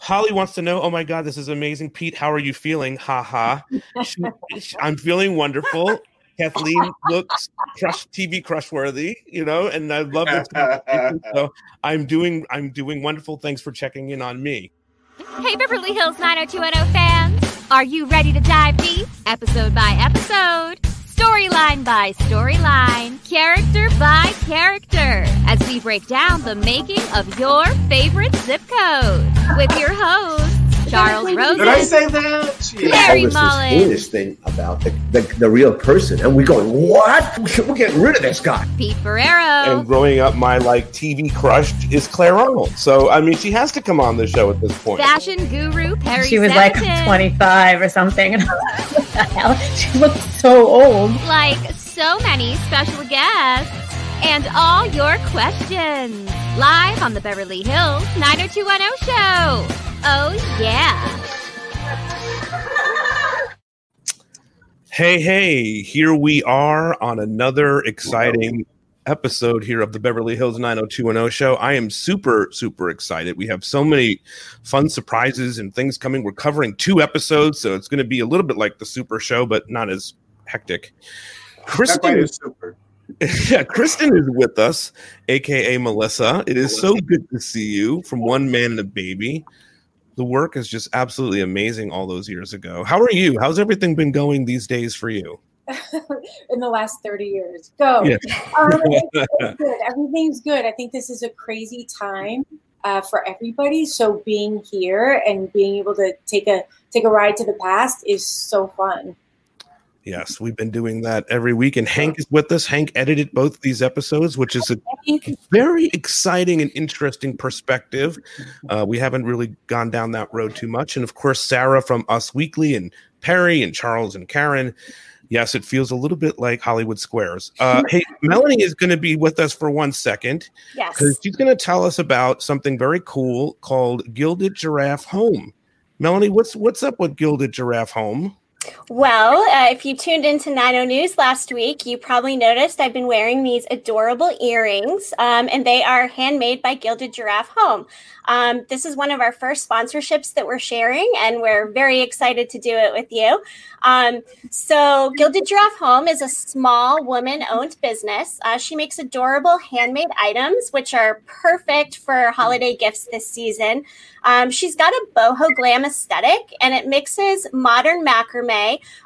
Holly wants to know, oh my God, this is amazing. Pete, how are you feeling? Ha ha. I'm feeling wonderful. Kathleen looks crush TV crush worthy, you know, and I love this. so I'm doing I'm doing wonderful. Thanks for checking in on me. Hey Beverly Hills 90210 fans, are you ready to dive deep? Episode by episode, storyline by storyline, character by character, as we break down the making of your favorite zip code with your host. Charles Rosin. Did I say that? Larry Always Mullen. this heinous thing about the, the, the real person, and we going, what? We're getting rid of this guy. Pete Ferriero. And growing up, my like TV crush is Claire Arnold. So I mean, she has to come on the show at this point. Fashion guru Perry She was like 25 or something. And what the hell? She looked so old. Like so many special guests. And all your questions. Live on the Beverly Hills 90210 show. Oh, yeah. Hey, hey, here we are on another exciting episode here of the Beverly Hills 90210 show. I am super, super excited. We have so many fun surprises and things coming. We're covering two episodes, so it's going to be a little bit like the super show, but not as hectic. Not quite Kristin, as super. yeah, Kristin is with us, aka Melissa. It is so good to see you from One Man and a Baby. The work is just absolutely amazing all those years ago. How are you? How's everything been going these days for you? in the last 30 years. Go. Yeah. Um, it's, it's good. Everything's good. I think this is a crazy time uh, for everybody. So being here and being able to take a take a ride to the past is so fun. Yes, we've been doing that every week, and Hank is with us. Hank edited both these episodes, which is a very exciting and interesting perspective. Uh, we haven't really gone down that road too much, and of course, Sarah from Us Weekly, and Perry, and Charles, and Karen. Yes, it feels a little bit like Hollywood Squares. Uh, hey, Melanie is going to be with us for one second Yes. because she's going to tell us about something very cool called Gilded Giraffe Home. Melanie, what's what's up with Gilded Giraffe Home? Well, uh, if you tuned into 90 News last week, you probably noticed I've been wearing these adorable earrings, um, and they are handmade by Gilded Giraffe Home. Um, this is one of our first sponsorships that we're sharing, and we're very excited to do it with you. Um, so, Gilded Giraffe Home is a small woman owned business. Uh, she makes adorable handmade items, which are perfect for holiday gifts this season. Um, she's got a boho glam aesthetic, and it mixes modern macrame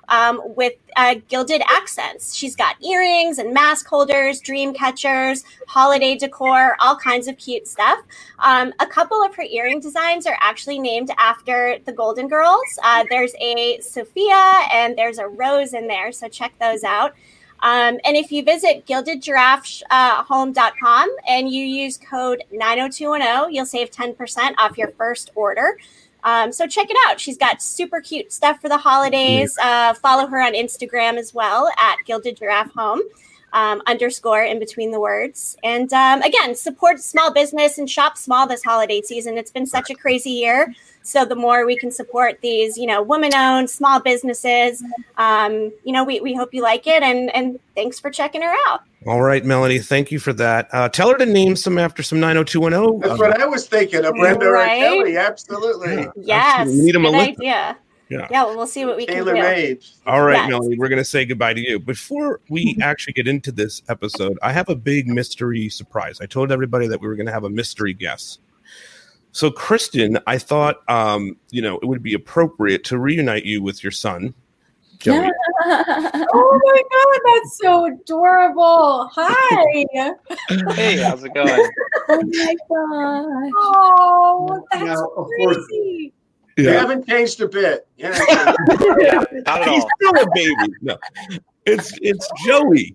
um, with uh, gilded accents. She's got earrings and mask holders, dream catchers, holiday decor, all kinds of cute stuff. Um, a couple of her earring designs are actually named after the Golden Girls. Uh, there's a Sophia and there's a Rose in there, so check those out. Um, and if you visit gildedgiraffehome.com and you use code 90210, you'll save 10% off your first order. Um, so check it out. She's got super cute stuff for the holidays. Uh, follow her on Instagram as well at Gilded Giraffe Home. Um, underscore in between the words. And um, again, support small business and shop small this holiday season. It's been such a crazy year. So the more we can support these, you know, woman-owned small businesses, um, you know, we, we hope you like it. And and thanks for checking her out. All right, Melanie, thank you for that. Uh, tell her to name some after some 90210. That's what I was thinking. Of Brenda Right? or Kelly. Absolutely. Yeah. Yes, Absolutely. We need a good Melissa. idea. Yeah. yeah. Well, we'll see what we can Taylor do. made. All right, Yes. Melanie, we're going to say goodbye to you. Before we actually get into this episode, I have a big mystery surprise. I told everybody that we were going to have a mystery guest. So, Kristin, I thought, um, you know, it would be appropriate to reunite you with your son, Joey. Oh my god, that's so adorable. Hi. Hey, how's it going? oh my god. Oh, that's Now, of course- crazy. You haven't changed a bit. Yeah. Not at He's still a baby. No, it's it's Joey.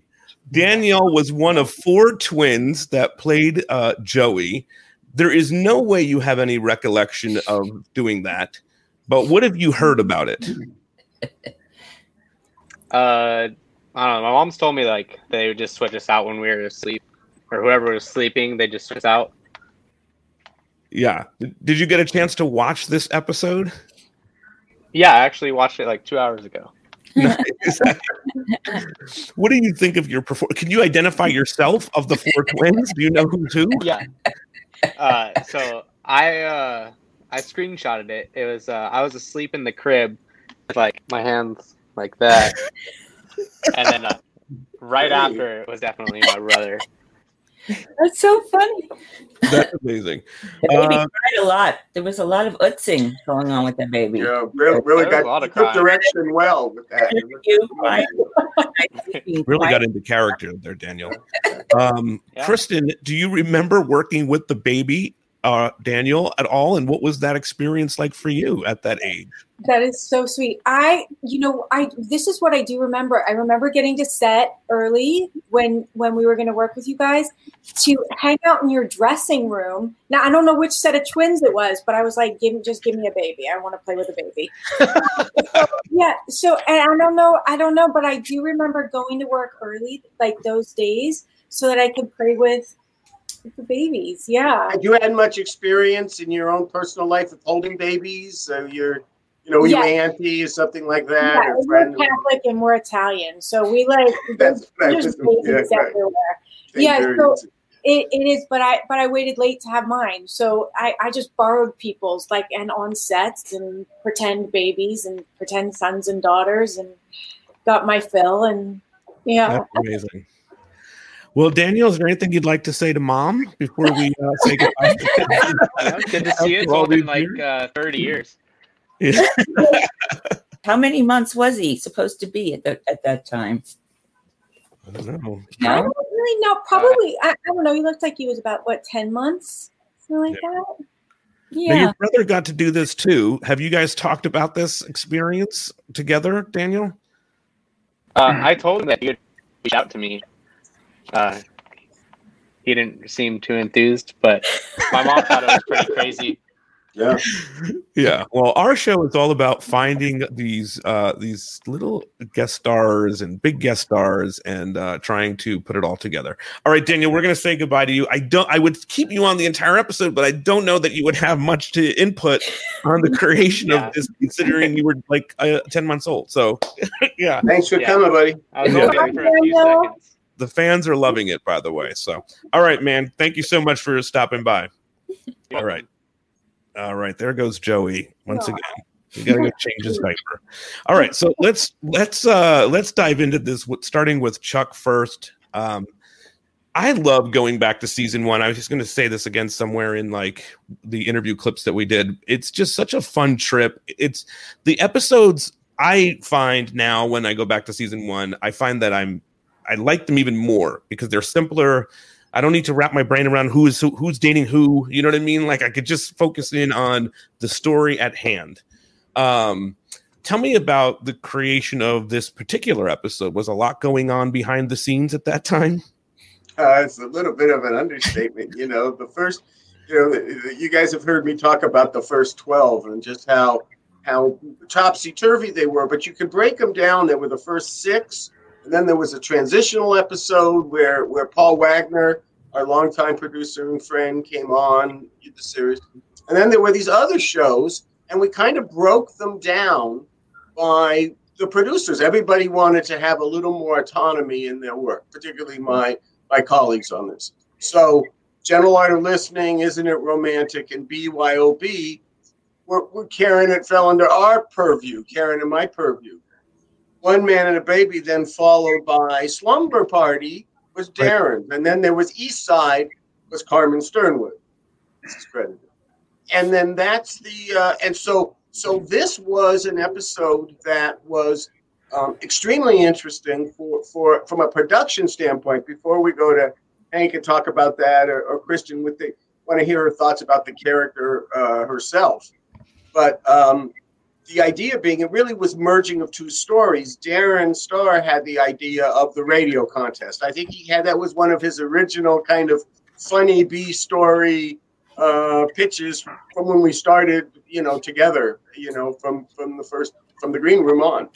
Danielle was one of four twins that played uh, Joey. There is no way you have any recollection of doing that. But what have you heard about it? Uh, I don't know. My mom's told me like they would just switch us out when we were asleep, or whoever was sleeping, they just switch us out. Yeah. Did you get a chance to watch this episode? Yeah, I actually watched it like two hours ago. Nice. what do you think of your performance? Can you identify yourself of the four twins? Do you know who's who? Yeah. Uh, so I uh, I screenshotted it. It was uh, I was asleep in the crib with like my hands like that, and then uh, right after it was definitely my brother. That's so funny. That's amazing. The baby Uh, cried a lot. There was a lot of utzing going on with the baby. Yeah, really, really There was a lot got of you took direction well with that. You really got into character there, Daniel. Um, Yeah. Kristin, do you remember working with the baby, uh, Daniel, at all? And what was that experience like for you at that age? That is so sweet. I, you know, I this is what I do remember. I remember getting to set early when when we were going to work with you guys to hang out in your dressing room. Now I don't know which set of twins it was, but I was like, "Give me, just give me a baby. I want to play with a baby." so, yeah. So and I don't know, I don't know, but I do remember going to work early, like those days, so that I could play with with the babies. Yeah. Had you had much experience in your own personal life with holding babies? So you're, you know, were you Yeah. auntie or something like that, Yeah, or we're friend? Catholic and we're Italian, so we like That's- there's that's- babies yeah, everywhere. Same Yeah, so it, it is, but I but I waited late to have mine, so I I just borrowed people's like and on sets and pretend babies and pretend sons and daughters and got my fill and yeah. That's amazing. Well, Daniel, is there anything you'd like to say to mom before we uh, say goodbye? Yeah, good to see you. It's After all been like uh, thirty years. Yeah. How many months was he supposed to be at, the, at that time? I don't know. I No? don't really know. Probably I, I don't know. He looked like he was about what ten months, something like that. Now, Yeah. your brother got to do this too. Have you guys talked about this experience together, Daniel? Uh, I told him that he would reach out to me. Uh, he didn't seem too enthused, but my mom thought it was pretty crazy. Yeah. Yeah. Well, our show is all about finding these uh, these little guest stars and big guest stars and uh, trying to put it all together. All right, Daniel, we're going to say goodbye to you. I don't. I would keep you on the entire episode, but I don't know that you would have much to input on the creation Yeah. of this, considering you were like uh, ten months old. So, yeah, Thanks for Yeah. coming, buddy. I was Yeah. only for a few seconds. The fans are loving it. By the way, so all right, man. Thank you so much for stopping by. All right. All right, there goes Joey once again. You gotta go change his diaper. All right, so let's let's uh let's dive into this. Starting with Chuck first. Um, I love going back to season one. I was just going to say this again somewhere in like the interview clips that we did. It's just such a fun trip. It's the episodes I find now when I go back to season one. I find that I'm I like them even more because they're simpler. I don't need to wrap my brain around who is who, who's dating who. You know what I mean? Like I could just focus in on the story at hand. Um, tell me about the creation of this particular episode. Was a lot going on behind the scenes at that time? Uh, it's a little bit of an understatement, you know. The first, you know, you guys have heard me talk about the first twelve and just how how topsy turvy they were. But you can break them down. There were the first six, then there was a transitional episode where where Paul Waigner, our longtime producer and friend, came on the series, and then there were these other shows, and we kind of broke them down by the producers. Everybody wanted to have a little more autonomy in their work, particularly my my colleagues on this. So, Gentle Art of Listening, Isn't It Romantic, and BYOB were, were Karen, it fell under our purview, Karen and my purview. One Man and a Baby, then followed by Slumber Party, was Darren. And then there was East Side, was Carmen Sternwood. This is credited. And then that's the, uh, and so, so this was an episode that was um, extremely interesting for, for from a production standpoint. Before we go to Hank and talk about that, or, or Kristin, with the want to hear her thoughts about the character uh, herself. But um, the idea being, it really was merging of two stories. Darren Star had the idea of the radio contest. I think he had that was one of his original kind of funny B story uh, pitches from when we started, you know, together. You know, from from the first from the green room on.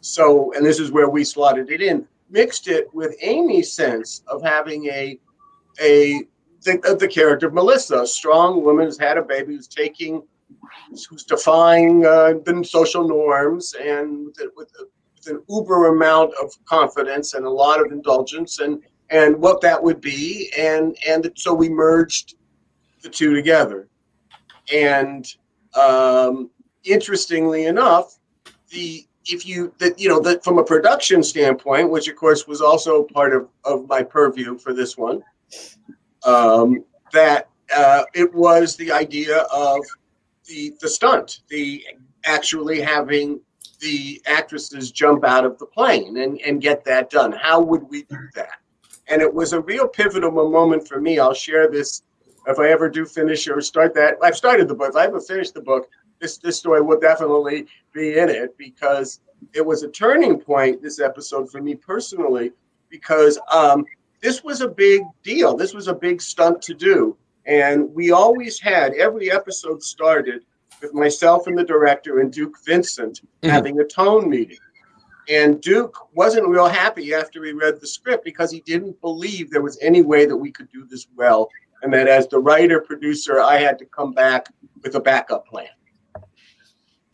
So, and this is where we slotted it in, mixed it with Amy's sense of having a a the, of the character of Melissa, a strong woman who's had a baby, who's taking, who's defying uh, the social norms, and with, with, with an uber amount of confidence and a lot of indulgence, and and what that would be, and and so we merged the two together, and um, interestingly enough, the if you that you know that from a production standpoint, which of course was also part of of my purview for this one, um, that uh, it was the idea of the the stunt, the actually having the actresses jump out of the plane and, and get that done. How would we do that? And it was a real pivotal moment for me. I'll share this if I ever do finish or start that. I've started the book. If I haven't finished the book, this, this story will definitely be in it because it was a turning point, this episode for me personally, because um, this was a big deal. This was a big stunt to do. And we always had, every episode started with myself and the director and Duke Vincent mm-hmm. having a tone meeting. And Duke wasn't real happy after he read the script because he didn't believe there was any way that we could do this well. And that as the writer producer, I had to come back with a backup plan.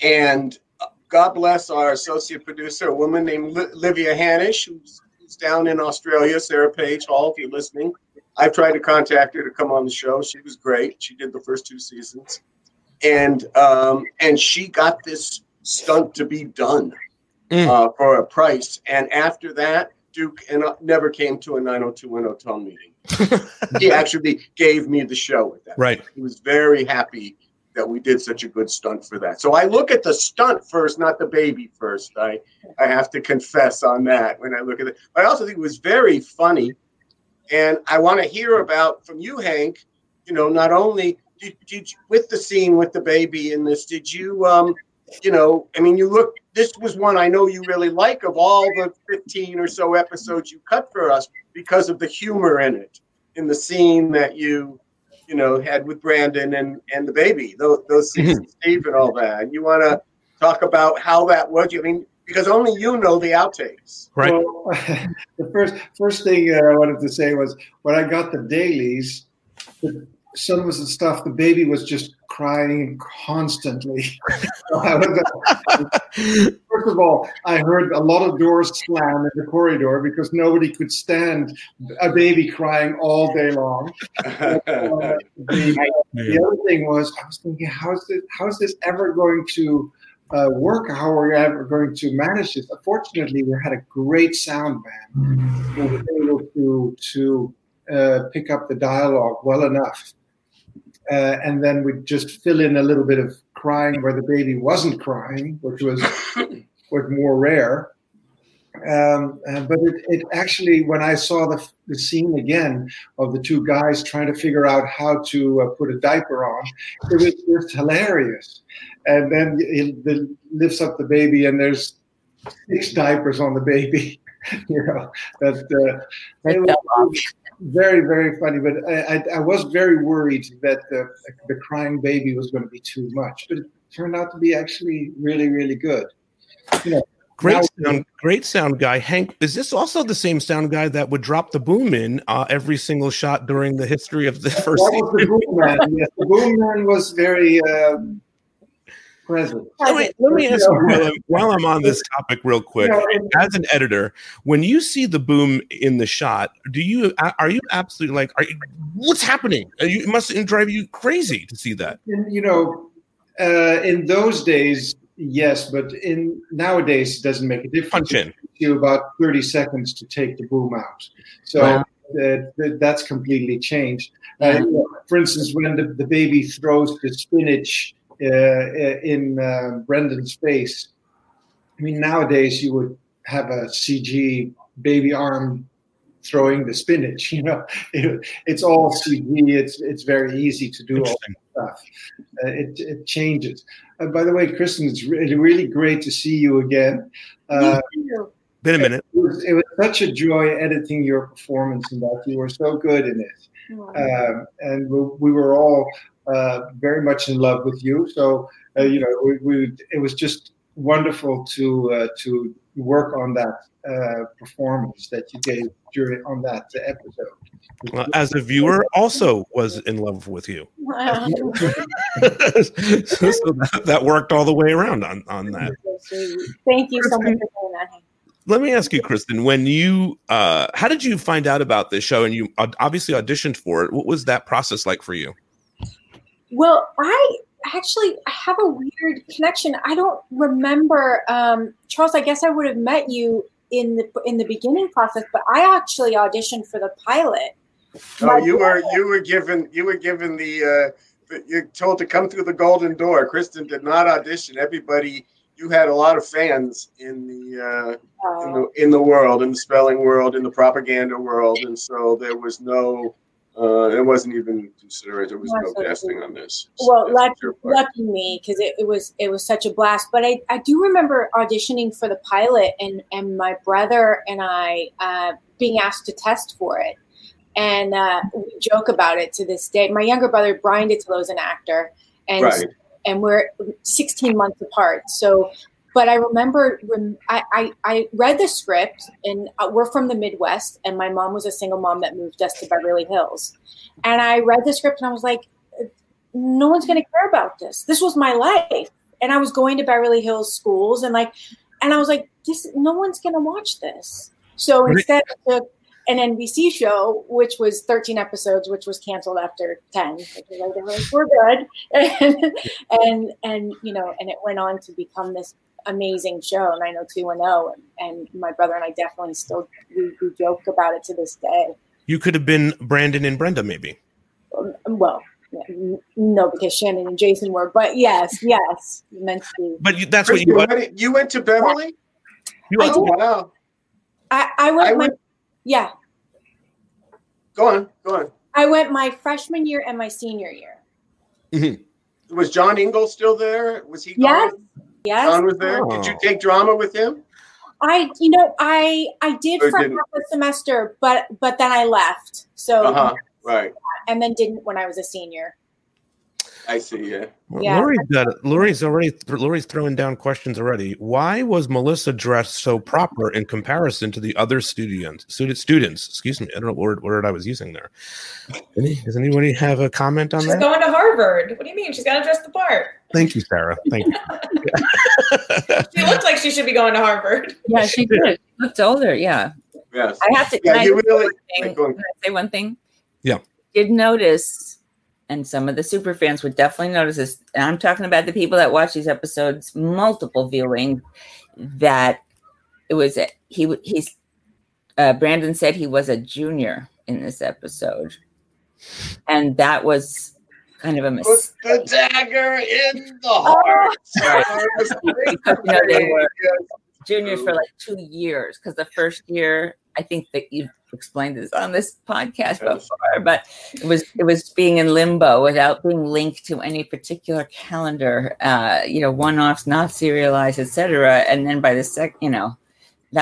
And uh, God bless our associate producer, a woman named Livia Hanish, who's, who's down in Australia, Sarah Page Hall, if you're listening. I've tried to contact her to come on the show. She was great. She did the first two seasons and um, and she got this stunt to be done mm. uh, for a price. And after that, Duke and uh, never came to a 90210 tone meeting. he actually gave me the show with that. Right. He was very happy that we did such a good stunt for that. So I look at the stunt first, not the baby first. I I have to confess on that when I look at it. But I also think it was very funny. And I want to hear about from you, Hank, you know, not only did, did you, with the scene with the baby in this, did you, um, you know, I mean, you look, this was one I know you really like of all the 15 or so episodes you cut for us because of the humor in it, in the scene that you, you know, had with Brandon and, and the baby, those, those scenes, mm-hmm. Steve and all that. You want to talk about how that was? I mean, because only you know the outtakes. Right. Well, the first first thing I wanted to say was when I got the dailies, the, some of the stuff, the baby was just crying constantly. First of all, I heard a lot of doors slam in the corridor because nobody could stand a baby crying all day long. uh, the, the, other thing was, I was thinking, how's this, how's this ever going to uh, work? How are we ever going to manage this? Unfortunately, we had a great sound man who was able to, to uh, pick up the dialogue well enough uh, and then we'd just fill in a little bit of crying where the baby wasn't crying, which was was more rare. Um, uh, but it, it, actually, when I saw the, the, scene again of the two guys trying to figure out how to uh, put a diaper on, it was just hilarious. And then it, it lifts up the baby, and there's six diapers on the baby. you know that uh, it was, very very funny but I, I, I, was very worried that the, the crying baby was going to be too much but it turned out to be actually really really good you know Great sound, great sound guy. Hank, is this also the same sound guy that would drop the boom in uh, every single shot during the history of the first that was the boom man. Yes, the boom man was very um, present. Let me, let me ask you while I'm, while I'm on this topic real quick. As an editor, when you see the boom in the shot, do you are you absolutely like, are you, what's happening? You, it must drive you crazy to see that. You know, uh, in those days, yes, but in nowadays it doesn't make a difference. Punch in. You about thirty seconds to take the boom out. So. Wow. Uh, that's completely changed. Uh, for instance, when the, the baby throws the spinach in uh, Brandon's face. I mean, nowadays you would have a CG baby arm throwing the spinach. You know, it, it's all CG. It's it's very easy to do all that stuff. Uh, it it changes. Uh, by the way, Kristin, it's really really great to see you again. Uh, Been a minute. It was, it was, such a joy editing your performance in that. You were so good in it, um, and we, we, were all uh, very much in love with you. So uh, you know, we, we, it was just wonderful to uh, to work on that uh, performance that you gave during on that episode. Well, as a viewer, also was in love with you. Wow. so, so that, that, worked all the way around on on that. Thank you so much for doing that. Let me ask you, Kristin, when you, uh, how did you find out about this show and you obviously auditioned for it? What was that process like for you? Well, I actually I have a weird connection. I don't remember um, Charles. I guess I would have met you in the in the beginning process, but I actually auditioned for the pilot. Oh, My you were you were given you were given the uh, you're told to come through the golden door. Kristin did not audition. Everybody, you had a lot of fans in the uh, in Oh. the in the world, in the spelling world, in the propaganda world, and so there was no. Uh, it wasn't even considered. There was no Absolutely. casting on this. well That's lucky, lucky me because it, it was it was such a blast but I, I do remember auditioning for the pilot and and my brother and i uh, being asked to test for it and uh, we joke about it to this day my younger brother Bryan Dattilo is an actor and Right. and we're 16 months apart so but i remember rem- I, I, I read the script and uh, we're from the midwest and my mom was a single mom that moved us to beverly hills and i read the script and i was like no one's going to care about this. This was my life. And I was going to Beverly Hills schools and like, and I was like, this, no one's going to watch this. So instead I took an NBC show, which was 13 episodes, which was canceled after 10. Because like, they were like, we're good. And, and, and, you know, and it went on to become this amazing show, 90210. And, and my brother and I definitely still, we, we joke about it to this day. You could have been Brandon and Brenda, maybe. Um, well, no, because Shannon and Jason were, but yes, yes, meant to be. But you, that's what you. you went, you went to Beverly. you I to did. wow! I, I went, I my, went- yeah, Go on, go on. I went my freshman year and my senior year. Was John Ingle still there? Was he? Yes, gone? yes. John was there. Did you Oh. take drama with him? I, you know, I, I did Or for half didn't? a semester, but, but then I left. So, Uh huh. Right. and then didn't when I was a senior. I see. Yeah. Well, Yeah. Lori's got Lori's already Lori's throwing down questions already. Why was Melissa dressed so proper in comparison to the other students? Student students, excuse me. I don't know what word, word I was using there. Any, does anybody have a comment on She's that? going to Harvard. What do you mean? She's got to dress the part. Thank you, Sarah. Thank you. She looks like she should be going to Harvard. Yeah, she did. She looked older. Yeah. Yes. I have to. Yeah, can I you say really- one thing? Wait, go on. Can I say one thing? Yeah. Did notice, and some of the super fans would definitely notice this. And I'm talking about the people that watch these episodes multiple viewing. That it was a, he. He's uh, Brandon said he was a junior in this episode, and that was kind of a Put mistake. the dagger in the heart. Because, you know, they were juniors for like two years because the first year i think that you explained this on this podcast before but it was it was being in limbo without being linked to any particular calendar uh you know one-offs not serialized etc and then by the sec you know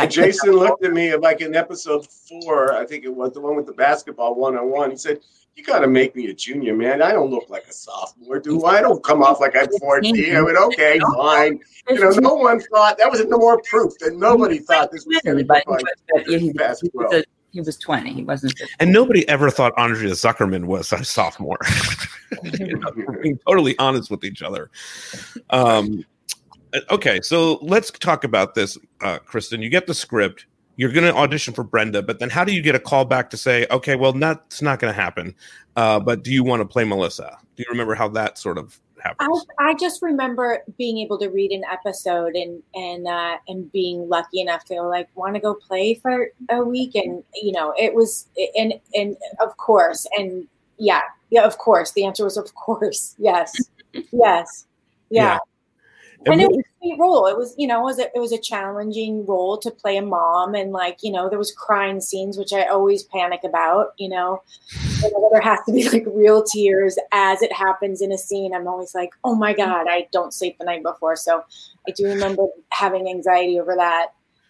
And Jason looked at me like in episode four, I think it was the one with the basketball one on one. He said, You got to make me a junior, man. I don't look like a sophomore, do I? I don't come off like I'm 14. I went, Okay, fine. You know, no one thought that was no more proof that nobody thought this was going to be but he, he, past he, 12. was a- he was 20 he wasn't 15. And nobody ever thought Andrea Zuckerman was a sophomore. You know, being totally honest with each other. Um, okay, so let's talk about this, uh, Kristin. You get the script. You're going to audition for Brenda, but then how do you get a call back to say, okay, well, that's not going to happen, uh, but do you want to play Melissa? Do you remember how that sort of I. I just remember being able to read an episode and and uh, and being lucky enough to like want to go play for a week and you know it was and and of course and yeah yeah of course the answer was of course yes yes yeah, And and it was a sweet role. It was you know it was a, it was a challenging role to play a mom and like you know there was crying scenes which I always panic about you know there has to be like real tears as it happens in a scene. I'm always like, oh my God, I don't sleep the night before. So I do remember having anxiety over that.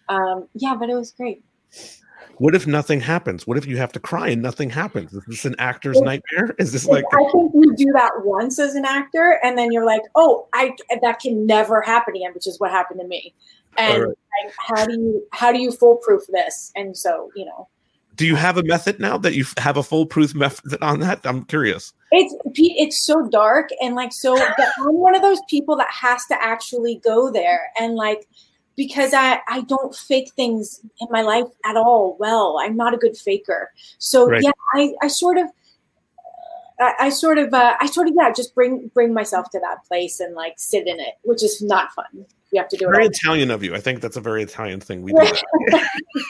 Um, yeah, but it was great. What if nothing happens? What if you have to cry and nothing happens? Is this an actor's nightmare? Is this like I think you do that once as an actor, and then you're like, oh, I that can never happen again, which is what happened to me. And right. like, how do you how do you foolproof this? And so you know, do you have a method now that you have a foolproof method on that? I'm curious. It's Pete. It's so dark and like so. But I'm one of those people that has to actually go there and like because I I don't fake things in my life at all. Well, I'm not a good faker. So Right. yeah, I I sort of I, I sort of, uh, I sort of, yeah, just bring bring myself to that place and like sit in it, which is not fun. You have to do it. Very Italian of you. I think that's a very Italian thing we do.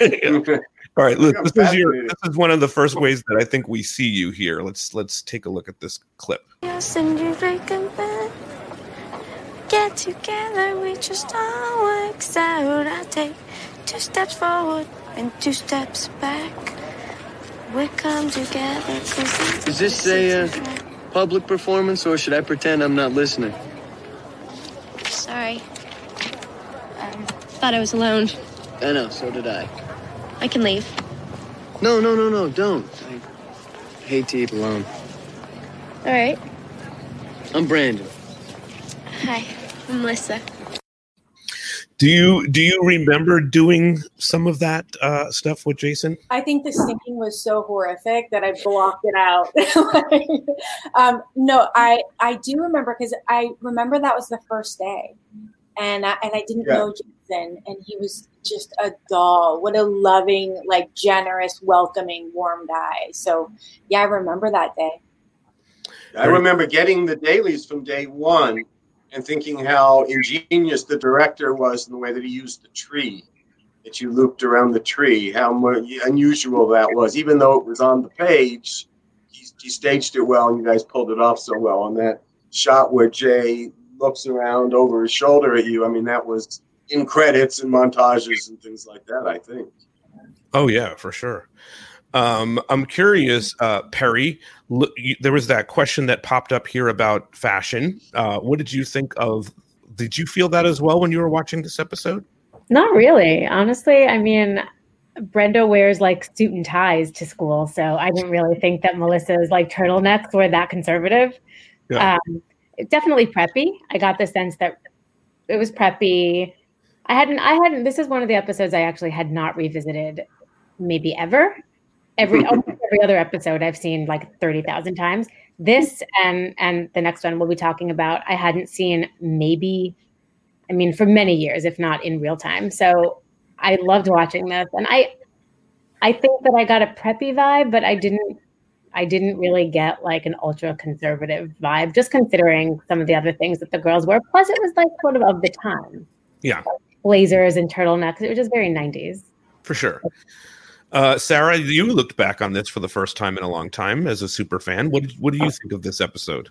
Yeah. All right, look, this is your this is one of the first ways that I think we see you here. Let's let's take a look at this clip. and you recommend Get together, we just all works out. I take two steps forward and two steps back. We come together Is this a uh, public performance or should I pretend I'm not listening? Sorry. Thought I was alone. I know, so did I. I can leave. No, no, no, no, don't. I hate to eat alone. All right. I'm Brandon. Hi, I'm Melissa. Do you do you remember doing some of that uh, stuff with Jason? I think the singing was so horrific that I blocked it out. um, no, I I do remember because I remember that was the first day, and I, and I didn't Yeah. know Jason, and he was just a doll. What a loving, like generous, welcoming, warm guy. So yeah, I remember that day. I remember getting the dailies from day one and thinking how ingenious the director was in the way that he used the tree, that you looped around the tree, how unusual that was. Even though it was on the page, he, he staged it well, and you guys pulled it off so well. On that shot where Jay looks around over his shoulder at you, I mean, that was in credits and montages and things like that, I think. Oh yeah, for sure. Um, I'm curious, uh, Perry. Look, you, there was that question that popped up here about fashion. Uh, what did you think of? Did you feel that as well when you were watching this episode? Not really, honestly. I mean, Brenda wears like suit and ties to school, so I didn't really think that Melissa's like turtlenecks were that conservative. Yeah. Um, definitely preppy. I got the sense that it was preppy. I hadn't. I hadn't. This is one of the episodes I actually had not revisited, maybe ever. Every almost every other episode I've seen like thirty thousand times. This and and the next one we'll be talking about I hadn't seen maybe I mean, for many years, if not in real time. So I loved watching this, and I, I think that I got a preppy vibe, but I didn't, I didn't really get like an ultra conservative vibe. Just considering some of the other things that the girls wore. Plus, it was like sort of of the time, Yeah, blazers and turtlenecks. It was just very '90s. for sure. Uh, Sarah, you looked back on this for the first time in a long time as a super fan. What what do you think of this episode?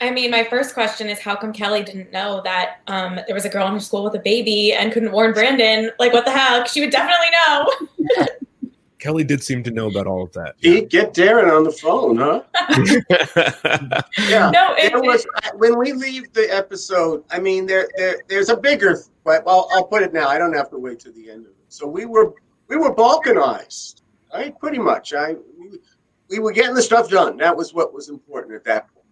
I mean, my first question is how come Kelly didn't know that um, there was a girl in her school with a baby and couldn't warn Brandon? Like, what the heck? She would definitely know. Kelly did seem to know about all of that. Pete, get Darren on the phone, huh? Yeah. No, it- there was when we leave the episode. I mean, there, there, there's a bigger. But well, I'll put it now. I don't have to wait to the end of it. So we were, we were balkanized, right? Pretty much. I, we, we were getting the stuff done. That was what was important at that point.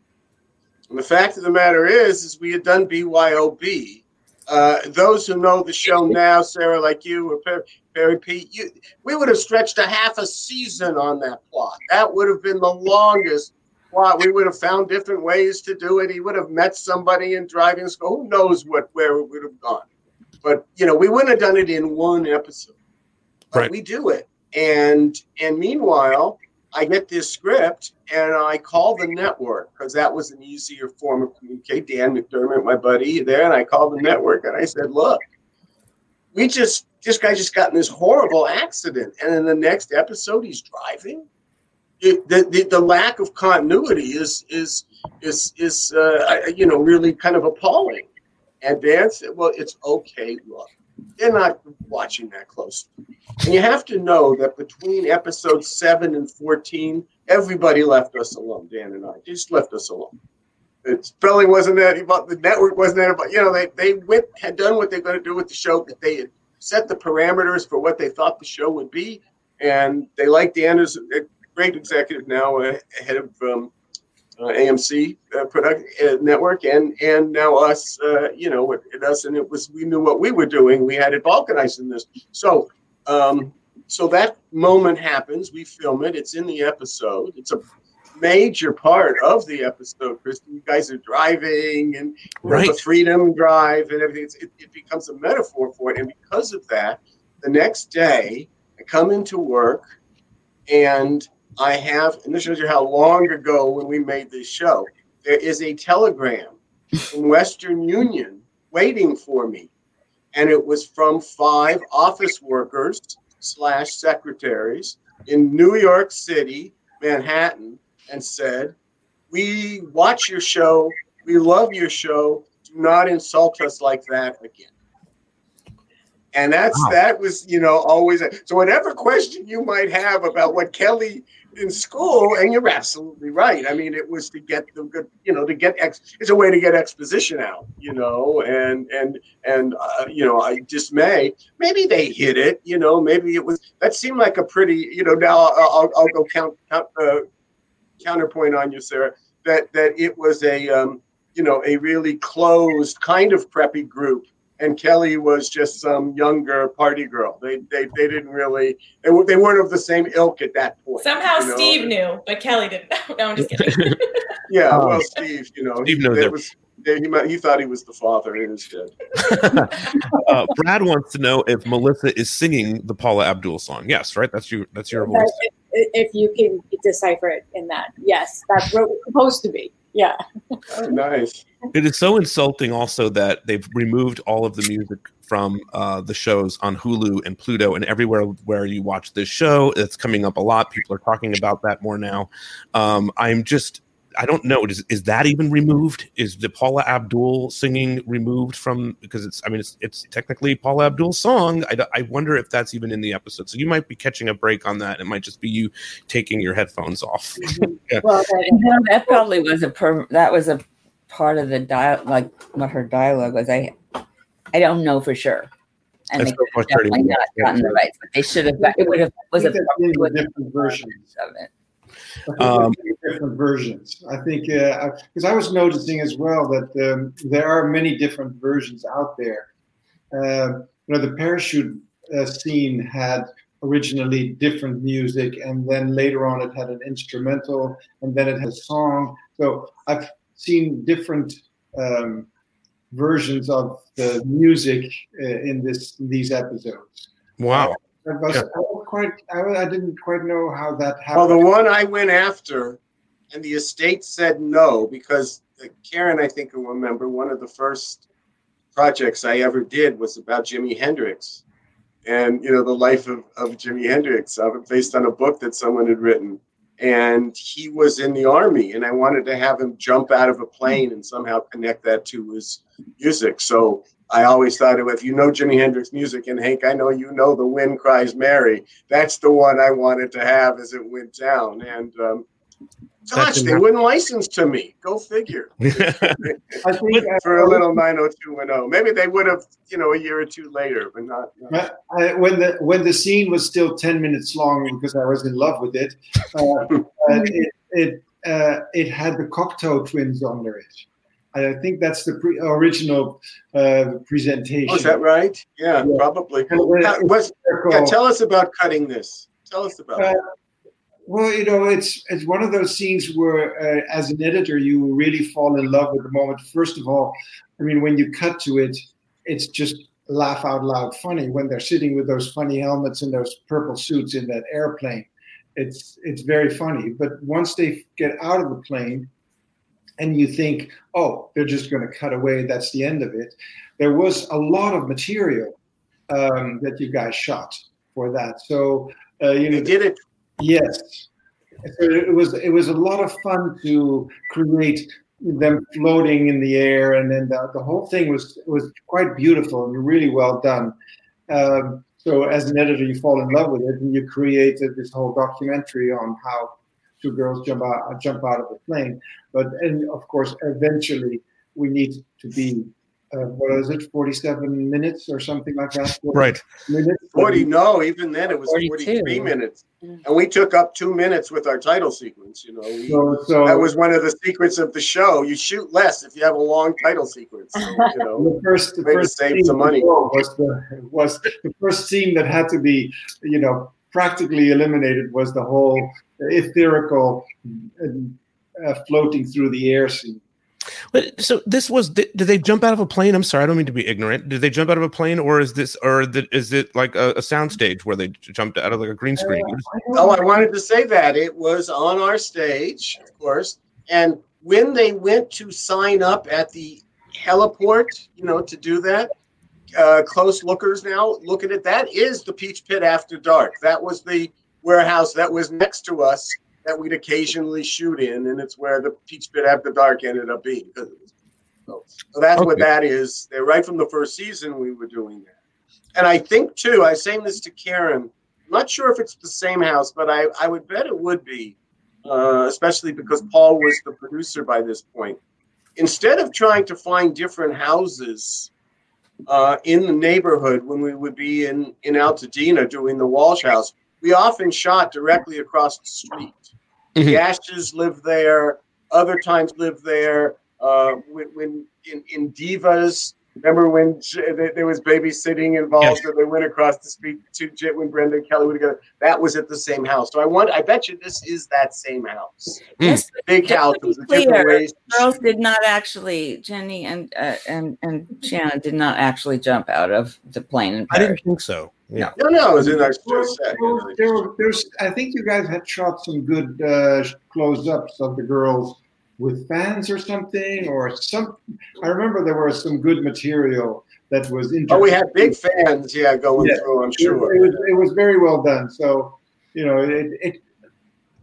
And the fact of the matter is, is we had done BYOB. Uh, those who know the show now, Sarah, like you Perry Pete, you, we would have stretched a half a season on that plot. That would have been the longest plot. We would have found different ways to do it. He would have met somebody in driving school. Who knows what where it would have gone? But you know, we wouldn't have done it in one episode. But Right. we do it, and and meanwhile, I get this script and I call the network because that was an easier form of communicate. Dan McDermott, my buddy, there, and I called the network and I said, "Look, we just this guy just got in this horrible accident, and in the next episode, he's driving." It, the, the the lack of continuity is is is is uh, you know really kind of appalling. And Dan said, "Well, it's okay. Look, they're not watching that closely, and you have to know that between episode seven and fourteen, everybody left us alone. Dan and I just left us alone. Spelling wasn't that the network wasn't that about you know they they went had done what they're going to do with the show, but they had set the parameters for what they thought the show would be, and they liked Dan as a great executive now, uh, head of um, uh, AMC uh, product uh, network, and and now us, uh, you know, with with us, and it was we knew what we were doing. We had it balkanized in this, so um, so that moment happens. We film it. It's in the episode. It's a major part of the episode. Kristin, you guys are driving, and you know, the Freedom Drive, and everything. It, it becomes a metaphor for it, and because of that, the next day I come into work and I have, and this shows you how long ago when we made this show, there is a telegram from Western Union waiting for me. And it was from five office workers slash secretaries in New York City, Manhattan, and said, We watch your show. We love your show. Do not insult us like that again. And that's Wow. that was, you know, always so whatever question you might have about what Kelly in school, and you're absolutely right. I mean, it was to get the good, you know, to get ex. It's a way to get exposition out, you know, and and and uh, you know, I dismay. Maybe they hit it, you know. Maybe it was that seemed like a pretty, you know. Now I'll, I'll, I'll go count count uh, counterpoint on you, Sarah. That that it was a um, you know a really closed kind of preppy group and Kelly was just some younger party girl. They they, they didn't really they, were, they weren't of the same ilk at that point. Somehow you know? Steve knew, but Kelly didn't. know. No, I'm just kidding. Yeah, Oh. well, Steve, you know, Steve he, knows there everything. was, he, he thought he was the father instead. uh, Brad wants to know if Melissa is singing the Paula Abdul song. Yes, right. That's you. That's your voice. If, if you can decipher it in that, yes, that's what it's supposed to be. Yeah. Nice. It is so insulting also that they've removed all of the music from uh, the shows on Hulu and Pluto and everywhere where you watch this show. It's coming up a lot. People are talking about that more now. Um, I'm just, I don't know. Is, is that even removed? Is the Paula Abdul singing removed from because it's, I mean, it's, it's technically Paula Abdul's song. I, I wonder if that's even in the episode. So you might be catching a break on that. It might just be you taking your headphones off. Yeah. Well, No, that probably was a per, that was a part of the dial like what her dialogue was. I I don't know for sure. And That's they so could have frustrating. definitely not gotten the rights, but they should have. got- It would have was a I think that's in the different versions. of it. Um, there's different versions. I think because I was noticing as well that um, there are many different versions out there. Uh, you know, the parachute uh, scene had originally different music, and then later on it had an instrumental, and then it had a song. So I've seen different um, versions of the music uh, in this these episodes. Wow. I, was, Yeah. I, quite, I, I didn't quite know how that happened. Well, the one I went after, and the estate said no because uh, Karen, I think, will remember one of the first projects I ever did was about Jimi Hendrix, and you know the life of, of Jimi Hendrix, uh, based on a book that someone had written. And he was in the army, and I wanted to have him jump out of a plane and somehow connect that to his music. So I always thought, if you know Jimi Hendrix music, and Hank, I know you know "The Wind Cries Mary." That's the one I wanted to have as it went down. And um, gosh, didn't they happen. wouldn't license to me. Go figure. I think For a little 90210, maybe they would have, you know, a year or two later, but not. not. I, I- when the when the scene was still ten minutes long because I was in love with it, uh, it it, uh, it had the Cocteau twins under it. I think that's the pre- original uh, presentation. Oh, is that right? Yeah, probably. And when- Now, what's- yeah, tell us about cutting this. Tell us about Uh, it. Well, you know, it's it's one of those scenes where, uh, as an editor, you really fall in love with the moment. First of all, I mean, when you cut to it, it's just laugh out loud funny when they're sitting with those funny helmets and those purple suits in that airplane. It's it's very funny. But once they get out of the plane, and you think, oh, they're just going to cut away. That's the end of it. There was a lot of material um, that you guys shot for that. So uh, you know, did it. Yes. So it was it was a lot of fun to create them floating in the air, and then the, the whole thing was was quite beautiful and really well done. Um, so as an editor, you fall in love with it, and you created this whole documentary on how two girls jump out jump out of the plane. But and of course, eventually we need to be uh, what is it, forty seven minutes or something like that? 40 Right. Minutes. 40, no, even then it was 42. 43 minutes. And we took up two minutes with our title sequence. You know, we, So- so- that was one of the secrets of the show. You shoot less if you have a long title sequence. So, you know, the first the first save scene some money. was the was the first scene that had to be you know practically eliminated was the whole etherical uh, floating through the air scene. But so this was did, did they jump out of a plane? I'm sorry, I don't mean to be ignorant. Did they jump out of a plane, or is this, or the, is it like a, a sound stage where they jumped out of like a green screen? Oh, I wanted to say that it was on our stage, of course. And when they went to sign up at the heliport, you know, to do that, uh, close lookers now look at it. That is the Peach Pit After Dark. That was the warehouse that was next to us that we'd occasionally shoot in, and it's where the Peach Pit After Dark ended up being. So, so that's what that is. They're right from the first season we were doing that. And I think too, I was saying this to Karen. I'm not sure if it's the same house, but I, I would bet it would be, uh, especially because Paul was the producer by this point. Instead of trying to find different houses uh, in the neighborhood when we would be in, in Altadena doing the Walsh house, we often shot directly across the street. The Ashes there, other times lived there. Uh, when, when in, in Divas, remember when J- there there was babysitting involved, so they went across the street to J- when Brenda and Kelly were together. That was at the same house. So I want, I bet you this is that same house. Yes, Big just house to be different clear, girls did not actually. Jenny and uh, and and Shannon did not actually jump out of the plane I didn't think so. Yeah. No, no, it was in our There, there- there- there's, I think you guys had shot some good uh, close-ups of the girls with fans or something, or some. I remember there was some good material that was. Oh, we had big fans, yeah, going Yeah. through. I'm sure. it was, it was very well done. So, you know, it, it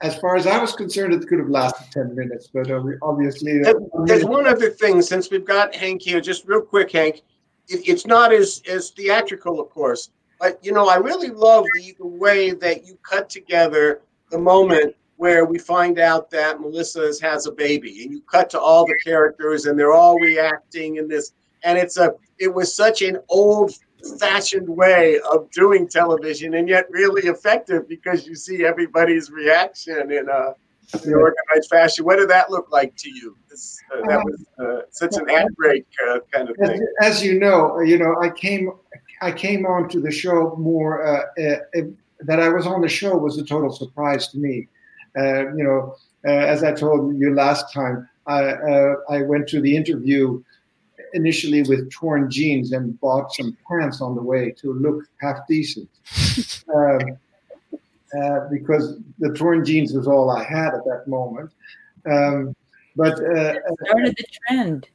as far as I was concerned, it could have lasted ten minutes, but uh, obviously, There- There's one other thing, since we've got Hank here, just real quick, Hank. It, it's not as as theatrical, of course, but you know, I really love the, the way that you cut together the moment where we find out that Melissa has, a baby, and you cut to all the characters, and they're all reacting in this, and it's a it was such an old fashioned way of doing television and yet really effective because you see everybody's reaction in a an organized fashion. What did that look like to you? This, uh, that was uh, such an ad break uh, kind of as, thing. as you know, you know, I came, I came on to the show more. Uh, uh, that I was on the show was a total surprise to me. Uh, you know, uh, as I told you last time, I uh, I went to the interview initially with torn jeans and bought some pants on the way to look half decent. um, uh, because the torn jeans was all I had at that moment. Um, but uh, Started the trend.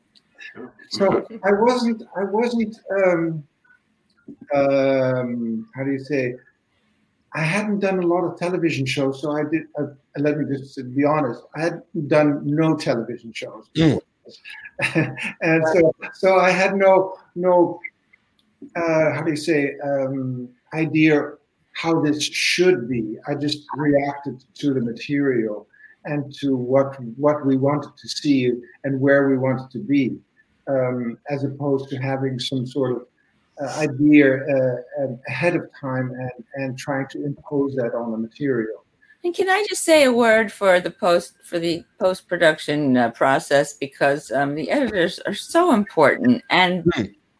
so I wasn't. I wasn't. Um, um, how do you say? I hadn't done a lot of television shows, so I did. Uh, let me just be honest. I had done no television shows, and so so I had no no. Uh, how do you say? Um, idea how this should be. I just reacted to the material and to what what we wanted to see and where we wanted to be, um, as opposed to having some sort of idea uh, ahead of time and, and trying to impose that on the material. And can I just say a word for the post for the post production uh, process? Because um, the editors are so important and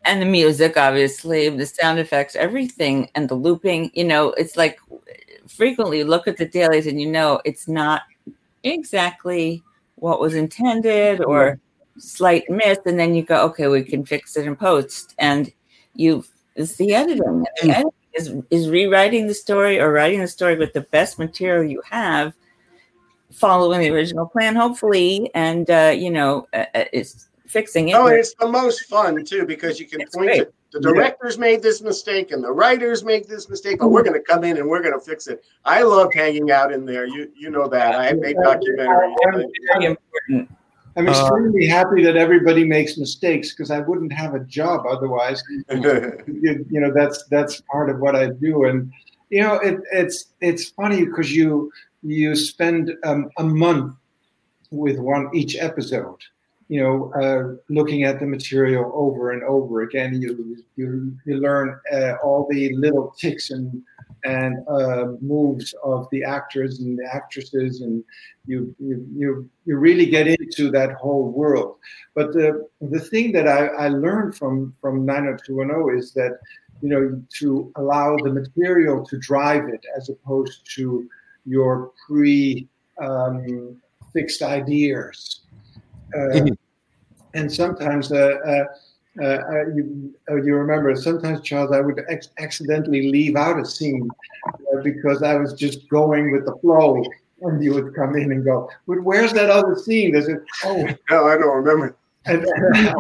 and the music obviously the sound effects everything and the looping you know it's like frequently look at the dailies and you know it's not exactly what was intended or slight miss and then you go okay we can fix it in post. And you it's the editing the editing is, is rewriting the story or writing the story with the best material you have following the original plan hopefully and uh, you know uh, uh, it's fixing it Oh, and it's the most fun too because you can point great. to the directors made this mistake and the writers make this mistake, but we're going to come in and we're going to fix it. I love hanging out in there. You you know that I made documentaries. very important I'm Uh, extremely happy that everybody makes mistakes because I wouldn't have a job otherwise. you, you know, that's that's part of what I do, and you know, it, it's it's funny because you you spend um, a month with one each episode. You know, uh, looking at the material over and over again, you you you learn uh, all the little ticks and and uh, moves of the actors and the actresses, and you you you, you really get into that whole world. But the the thing that I, I learned from from 90210 is that you know to allow the material to drive it as opposed to your pre um, fixed ideas. Uh, and sometimes. Uh, uh, uh, uh, you, uh, you remember sometimes, Charles, I would ex- accidentally leave out a scene uh, because I was just going with the flow, and you would come in and go, "But where's that other scene?" There's a oh, no, I don't remember. And,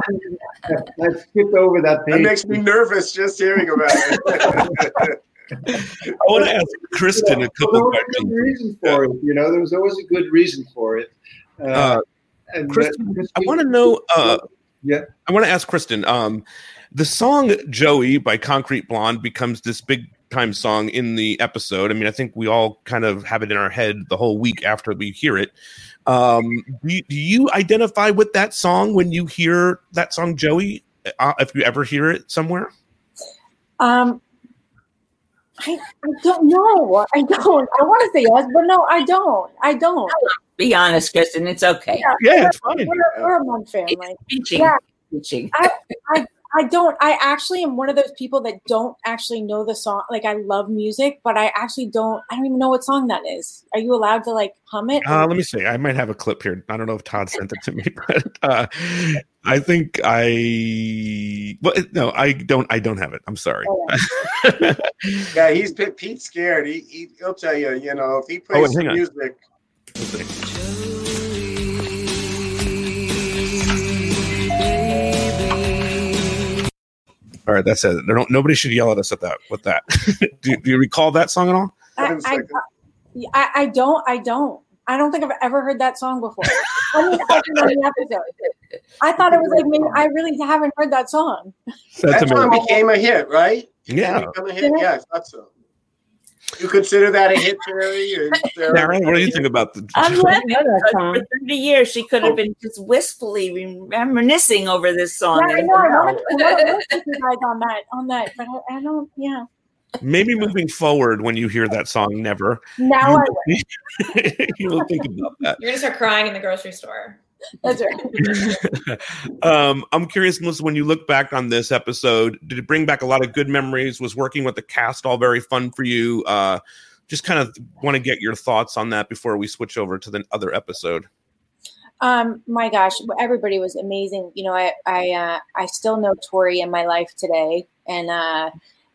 I skipped over that page. That makes me nervous just hearing about it. I want to ask Kristin Yeah, a couple there was a questions. good reason for it. You know, there was always a good reason for it. Uh, Uh, and Kristin, that- I want to know. Yeah, I want to ask Kristin. Um, the song "Joey" by Concrete Blonde becomes this big time song in the episode. I mean, I think we all kind of have it in our head the whole week after we hear it. Um, do, you, do you identify with that song when you hear that song "Joey"? Uh, if you ever hear it somewhere, Um, I, I don't know. I don't. I want to say yes, but no, I don't. I don't. Be honest, Kristin. It's okay. Yeah, it's fine. We're, we're a Monk family. teaching. Yeah. Teaching. I, I, I don't. I actually am one of those people that don't actually know the song. Like I love music, but I actually don't. I don't even know what song that is. Are you allowed to like hum it? uh, let me see. I might have a clip here. I don't know if Todd sent it to me, but uh, I think I. Well, no, I don't. I don't have it. I'm sorry. Oh. yeah, he's Pete- Pete's scared. He, he he'll tell you. You know, if he Oh, plays and some music, All right, that's it. There don't, nobody should yell at us at that. With that, do, do you recall that song at all? I, I, I, I don't. I don't. I don't think I've ever heard that song before. I mean, I think on the episode. I thought it was like maybe I really haven't heard that song. that song amazing. became a hit, right? Yeah. became a hit. Yeah, I thought so. You consider that a hit, Terry? Or Darren, what do you think about the? I'm laughing because for 30 years she could have been just wistfully reminiscing over this song. Yeah, I know. I now- want to listen guys on that, on that, but I, I don't. Yeah. Maybe moving forward, when you hear that song, never. Now I you, you will think about that. You're gonna start crying in the grocery store. That's right. um, I'm curious, Melissa, when you look back on this episode, did it bring back a lot of good memories? Was working with the cast all very fun for you? Uh, just kind of want to get your thoughts on that before we switch over to the other episode. Um, my gosh, everybody was amazing. You know, I I uh, I still know Tori in my life today, and uh,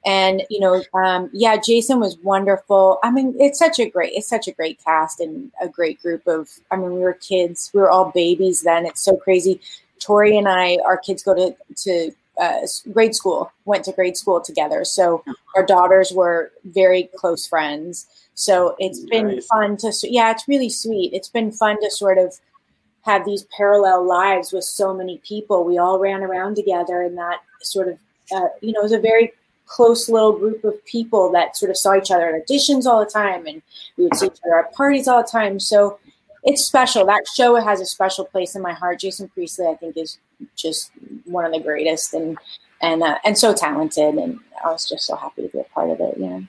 and you know, um, yeah, Jason was wonderful. I mean, it's such a great, it's such a great cast and a great group of. I mean, we were kids, we were all babies then. It's so crazy. Tori and I, our kids go to to uh, grade school, went to grade school together. So our daughters were very close friends. So it's been Nice. fun to, yeah, it's really sweet. It's been fun to sort of have these parallel lives with so many people. We all ran around together, and that sort of, uh, you know, it was a very close little group of people that sort of saw each other at auditions all the time, and we would see each other at parties all the time. So it's special. That show has a special place in my heart. Jason Priestley, I think, is just one of the greatest, and and uh, and so talented. And I was just so happy to be a part of it. Yeah.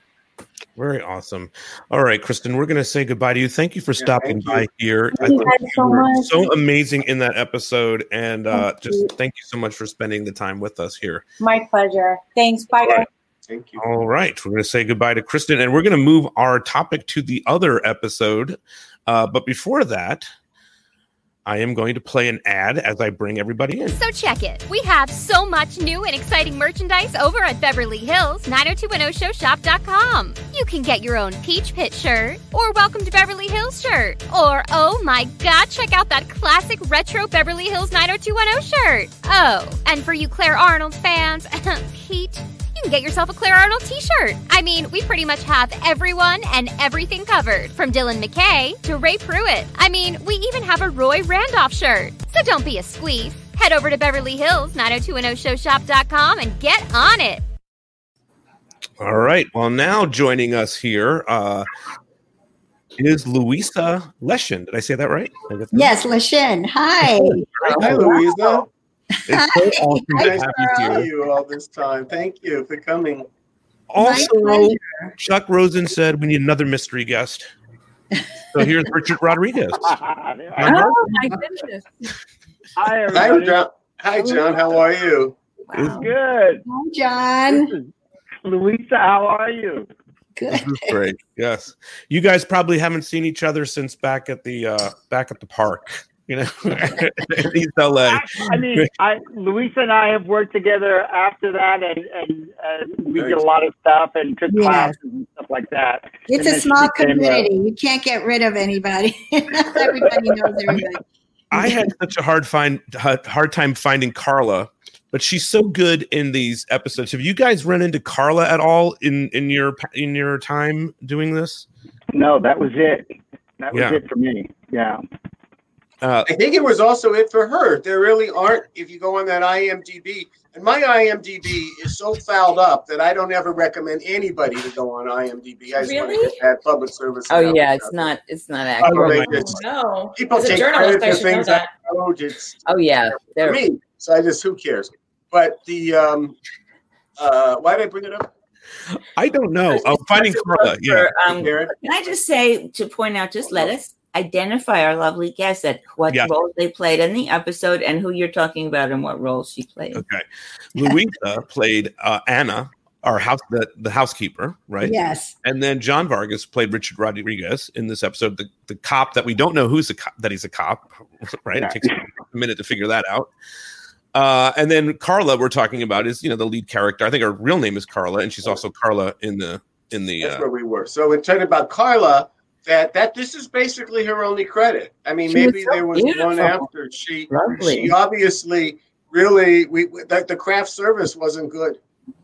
Very awesome. All right, Kristin, we're going to say goodbye to you. Thank you for stopping thank by here. I Thank you guys you so were much. so amazing in that episode, and uh, Thank just you. thank you so much for spending the time with us here. My pleasure. Thanks. Bye. guys. Thank you. All right, we're going to say goodbye to Kristin, and we're going to move our topic to the other episode. Uh, but before that, I am going to play an ad as I bring everybody in. So check it. We have so much new and exciting merchandise over at Beverly Hills 90210showshop.com. You can get your own Peach Pit shirt or Welcome to Beverly Hills shirt or oh my god, check out that classic retro Beverly Hills 90210 shirt. Oh, and for you Claire Arnold fans, Pete, you can get yourself a Claire Arnold t-shirt. I mean, we pretty much have everyone and everything covered, from Dylan McKay to Ray Pruitt. I mean, we even have a Roy Randolph shirt. So don't be a squeef. Head over to Beverly Hills 90210showshop.com and get on it. All right. Well, now joining us here uh, is Luisa Leschin. Did I say that right? Did I get that? Yes, Leshin. Hi. Hi, Luisa. It's so awesome to Nice have to you here. you all this time. Thank you for coming. Also. Chuck Rosin said we need another mystery guest. So here's Richard Rodriguez. Oh my goodness. Hi, Hi, everybody. John. Hi, John. How are you? It's Good. Hi, John. Luisa, how are you? Good. This is great. Yes, you guys probably haven't seen each other since back at the uh, back at the park. You know, East LA. I mean, I Luisa and I have worked together after that, and and uh, we did a lot of stuff and took Yes. classes and stuff like that. It's And a small became a- community. You can't get rid of anybody. everybody knows everybody. I had such a hard find hard hard time finding Carla, but she's so good in these episodes. Have you guys run into Carla at all in in your in your time doing this? No, that was it. That was Yeah. it for me. Yeah. Uh, I think it was also it for her. There really aren't, if you go on that IMDb, and my IMDb is so fouled up that I don't ever recommend anybody to go on IMDb. I just want to Really? get that public service. Oh yeah, it's out not it's not there. accurate. Outrageous. No. People As take journalist, credit for should know things I that. wrote. It's Oh yeah, for me. So I just who cares? But the um, uh, why did I bring it up? I don't know. Oh, finding Carla. Yeah. For, um, can I just say to point out, just let us identify our lovely guests at what Yeah. roles they played in the episode and who you're talking about and what roles she played. Okay. Luisa played uh, Anna, our house the, the housekeeper, right? Yes. And then John Vargas played Richard Rodriguez in this episode, the, the cop that we don't know who's a cop, that he's a cop, right? Yeah. It takes a minute to figure that out. Uh, and then Carla, we're talking about is you know the lead character. I think her real name is Carla, and she's also Carla in the in the. That's Uh, where we were. So we're talking about Carla, that that this is basically her only credit. I mean, She was maybe so there was one after she. Lovely. She obviously really we that the craft service wasn't good.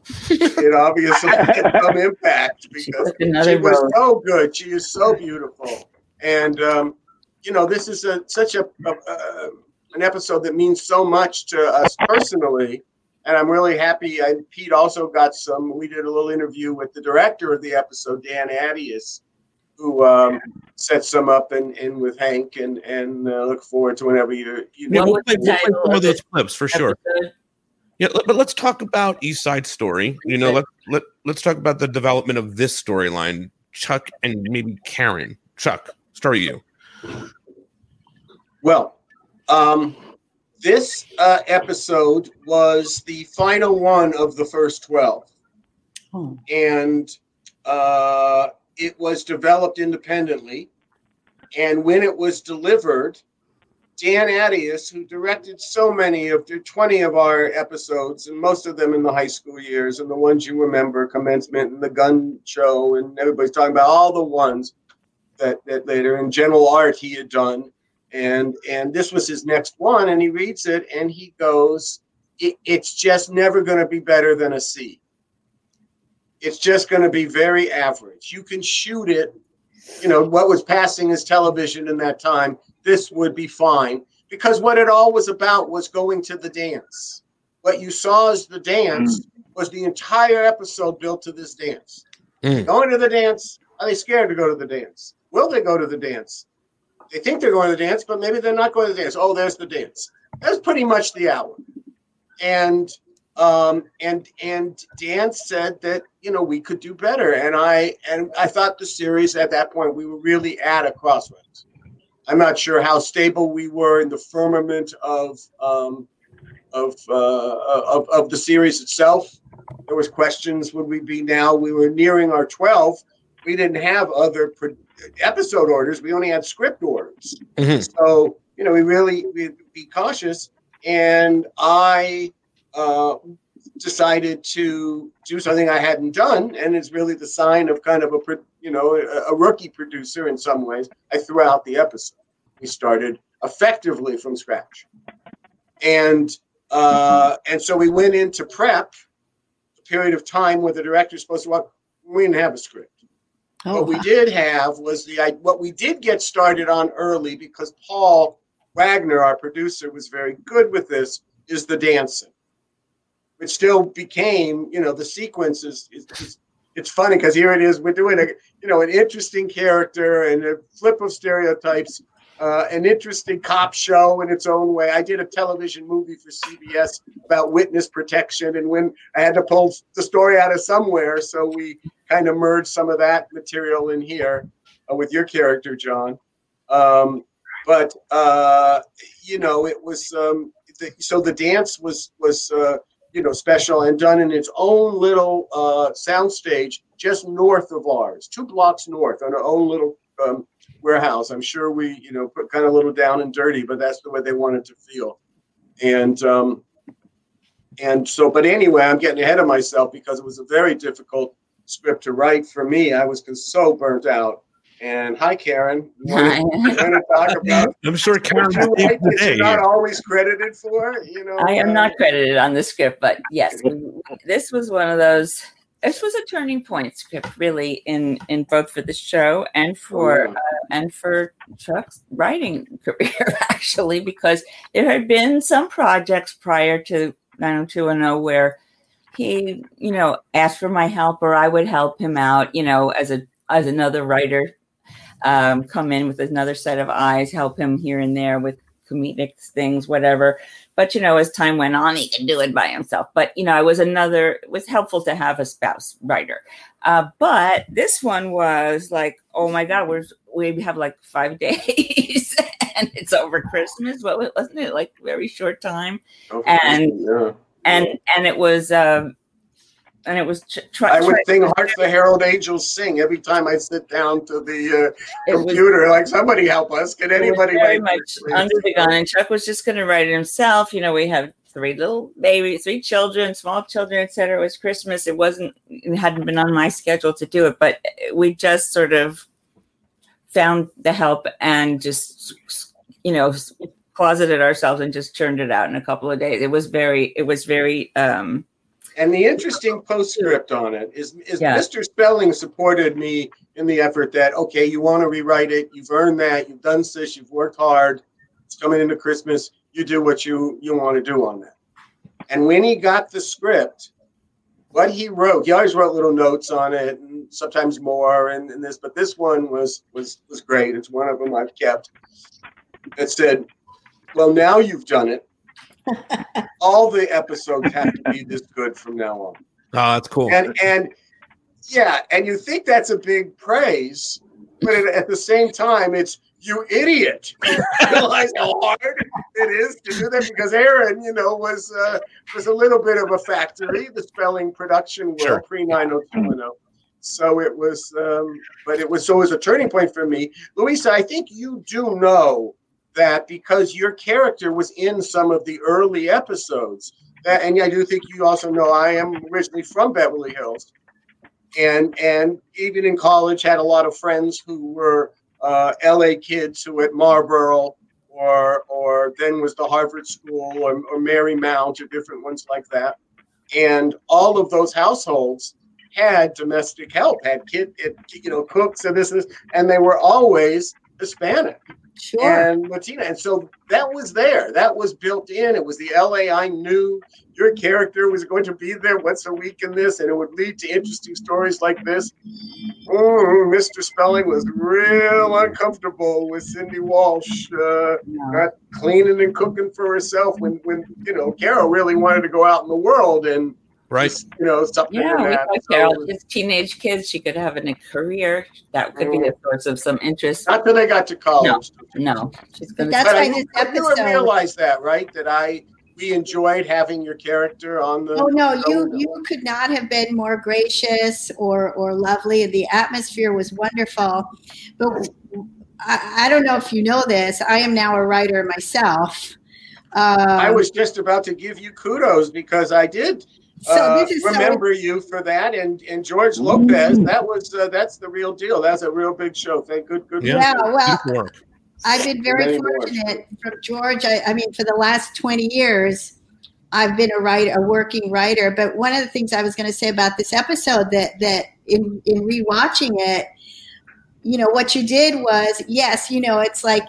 it obviously had some impact because another she was so good. She is so beautiful, and um, you know this is a such a, a, a an episode that means so much to us personally. And I'm really happy. I, Pete also got some. We did a little interview with the director of the episode, Dan Attias, who um, set some up and, and with Hank, and and uh, look forward to whenever you you yeah, know. we'll play, we'll play some of those clips for sure. Yeah, but let's talk about East Side Story. You know, let let let's talk about the development of this storyline. Chuck and maybe Karen. Chuck, start with you. Well, um, this uh, episode was the final one of the first 12. Oh. And uh, it was developed independently. And when it was delivered, Dan Attias, who directed so many of the 20 of our episodes, and most of them in the high school years, and the ones you remember, commencement and the gun show, and everybody's talking about all the ones that, that later in general art he had done and and this was his next one and he reads it and he goes it, it's just never going to be better than a c it's just going to be very average you can shoot it you know what was passing as television in that time this would be fine because what it all was about was going to the dance what you saw as the dance was the entire episode built to this dance Mm. going to the dance are they scared to go to the dance will they go to the dance they think they're going to the dance, but maybe they're not going to the dance. Oh, there's the dance. That's pretty much the hour. And um, and and Dan said that you know we could do better, and I and I thought the series at that point we were really at a crossroads. I'm not sure how stable we were in the firmament of um, of, uh, of of the series itself. There was questions: Would we be now? We were nearing our 12. We didn't have other pro- episode orders. We only had script orders. So you know, we really we be cautious. And I uh, decided to do something I hadn't done, and it's really the sign of kind of a you know a, rookie producer in some ways. I threw out the episode. We started effectively from scratch, and uh, and so we went into prep. A period of time where the director's supposed to walk. We didn't have a script. What we did have was the I- what we did get started on early because Paul Waigner, our producer, was very good with this. Is the dancing, which still became you know the sequence is, is, is it's funny because here it is we're doing a you know an interesting character and a flip of stereotypes, uh, an interesting cop show in its own way. I did a television movie for CBS about witness protection, and when I had to pull the story out of somewhere, so we kind of merged some of that material in here uh, with your character, John. Um, but uh, you know, it was um, the, so the dance was was uh, you know special and done in its own little uh, soundstage just north of ours, two blocks north, on our own little um, warehouse. I'm sure we, you know, put kind of a little down and dirty, but that's the way they wanted to feel. And um, and so, but anyway, I'm getting ahead of myself because it was a very difficult script to write for me. I was so burnt out. And hi, Karen. You want to talk about? I'm sure Karen's what you saved that you're not always credited for. You know, I am uh, not credited on the script, but yes, this was one of those. This was a turning point script, really, in in both for the show and for uh, and for Chuck's writing career, actually, because there had been some projects prior to 90210 where he, you know, asked for my help or I would help him out, you know, as a as another writer, um, come in with another set of eyes, help him here and there with comedic things, whatever. But you know, as time went on, he could do it by himself. But you know, it was another. It was helpful to have a spouse writer. Uh, but this one was like, oh my god, we're we have like five days, and it's over Christmas. What was- wasn't it like very short time? And yeah. and and it was um, and it was tr- try, I would sing "Hark the Herald Angels Sing" every time I sit down to the uh, It was- computer. like somebody help us! Can anybody very write much under the gun and chuck was just going to write it himself you know we have three little babies three children small children etc it was christmas it wasn't it hadn't been on my schedule to do it but we just sort of found the help and just you know closeted ourselves and just churned it out in a couple of days it was very it was very um And the interesting postscript on it is, is Yeah. Mr. Spelling supported me in the effort that, okay, you want to rewrite it, you've earned that, you've done this, you've worked hard, it's coming into Christmas, you do what you, you want to do on that. And when he got the script, what he wrote, he always wrote little notes on it and sometimes more and, and this, but this one was was was great. It's one of them I've kept. It said, Well, now you've done it. All the episodes have to be this good from now on. Oh, that's cool. And and yeah, and you think that's a big praise, but at, the same time, it's you idiot. You realize how hard it is to do that because Aaron, you know, was uh, was a little bit of a factory, the spelling production world Sure. pre nine hundred two one zero. So it was, um, but it was so it was a turning point for me, Luisa. I think you do know that because your character was in some of the early episodes, that, and I do think you also know I am originally from Beverly Hills, and and even in college had a lot of friends who were uh, L.A. kids who at Marlborough or or then was the Harvard School or, or Marymount or different ones like that, and all of those households had domestic help, had kid, you know, cooks and this and this, and they were always Hispanic and Latina. And so that was there. That was built in. It was the LA I knew. Your character was going to be there once a week in this, and it would lead to interesting stories like this. Mm, Mr. Spelling was real uncomfortable with Cindy Walsh uh, not cleaning and cooking for herself when, when you know, Carol really wanted to go out in the world and, right. you know, something yeah, like we that. thought So- Carol, just teenage kids, she could have a career that could be a source of some interest. Not till they got to college. No, no, she's gonna. That's why I- this but you episode- realize that, right? That I we enjoyed having your character on the. Oh no, show. you you could not have been more gracious or or lovely. The atmosphere was wonderful, but I, I don't know if you know this. I am now a writer myself. Um, I was just about to give you kudos because I did So uh, this is so- remember you for that, and and George Lopez. That was uh, that's the real deal. That's a real big show. Thank good good. Yeah, well, Keep work. I've been very fortunate from George. I, I mean, for the last 20 years, I've been a writer, a working writer. But one of the things I was going to say about this episode that that in in rewatching it, you know, what you did was yes, you know, it's like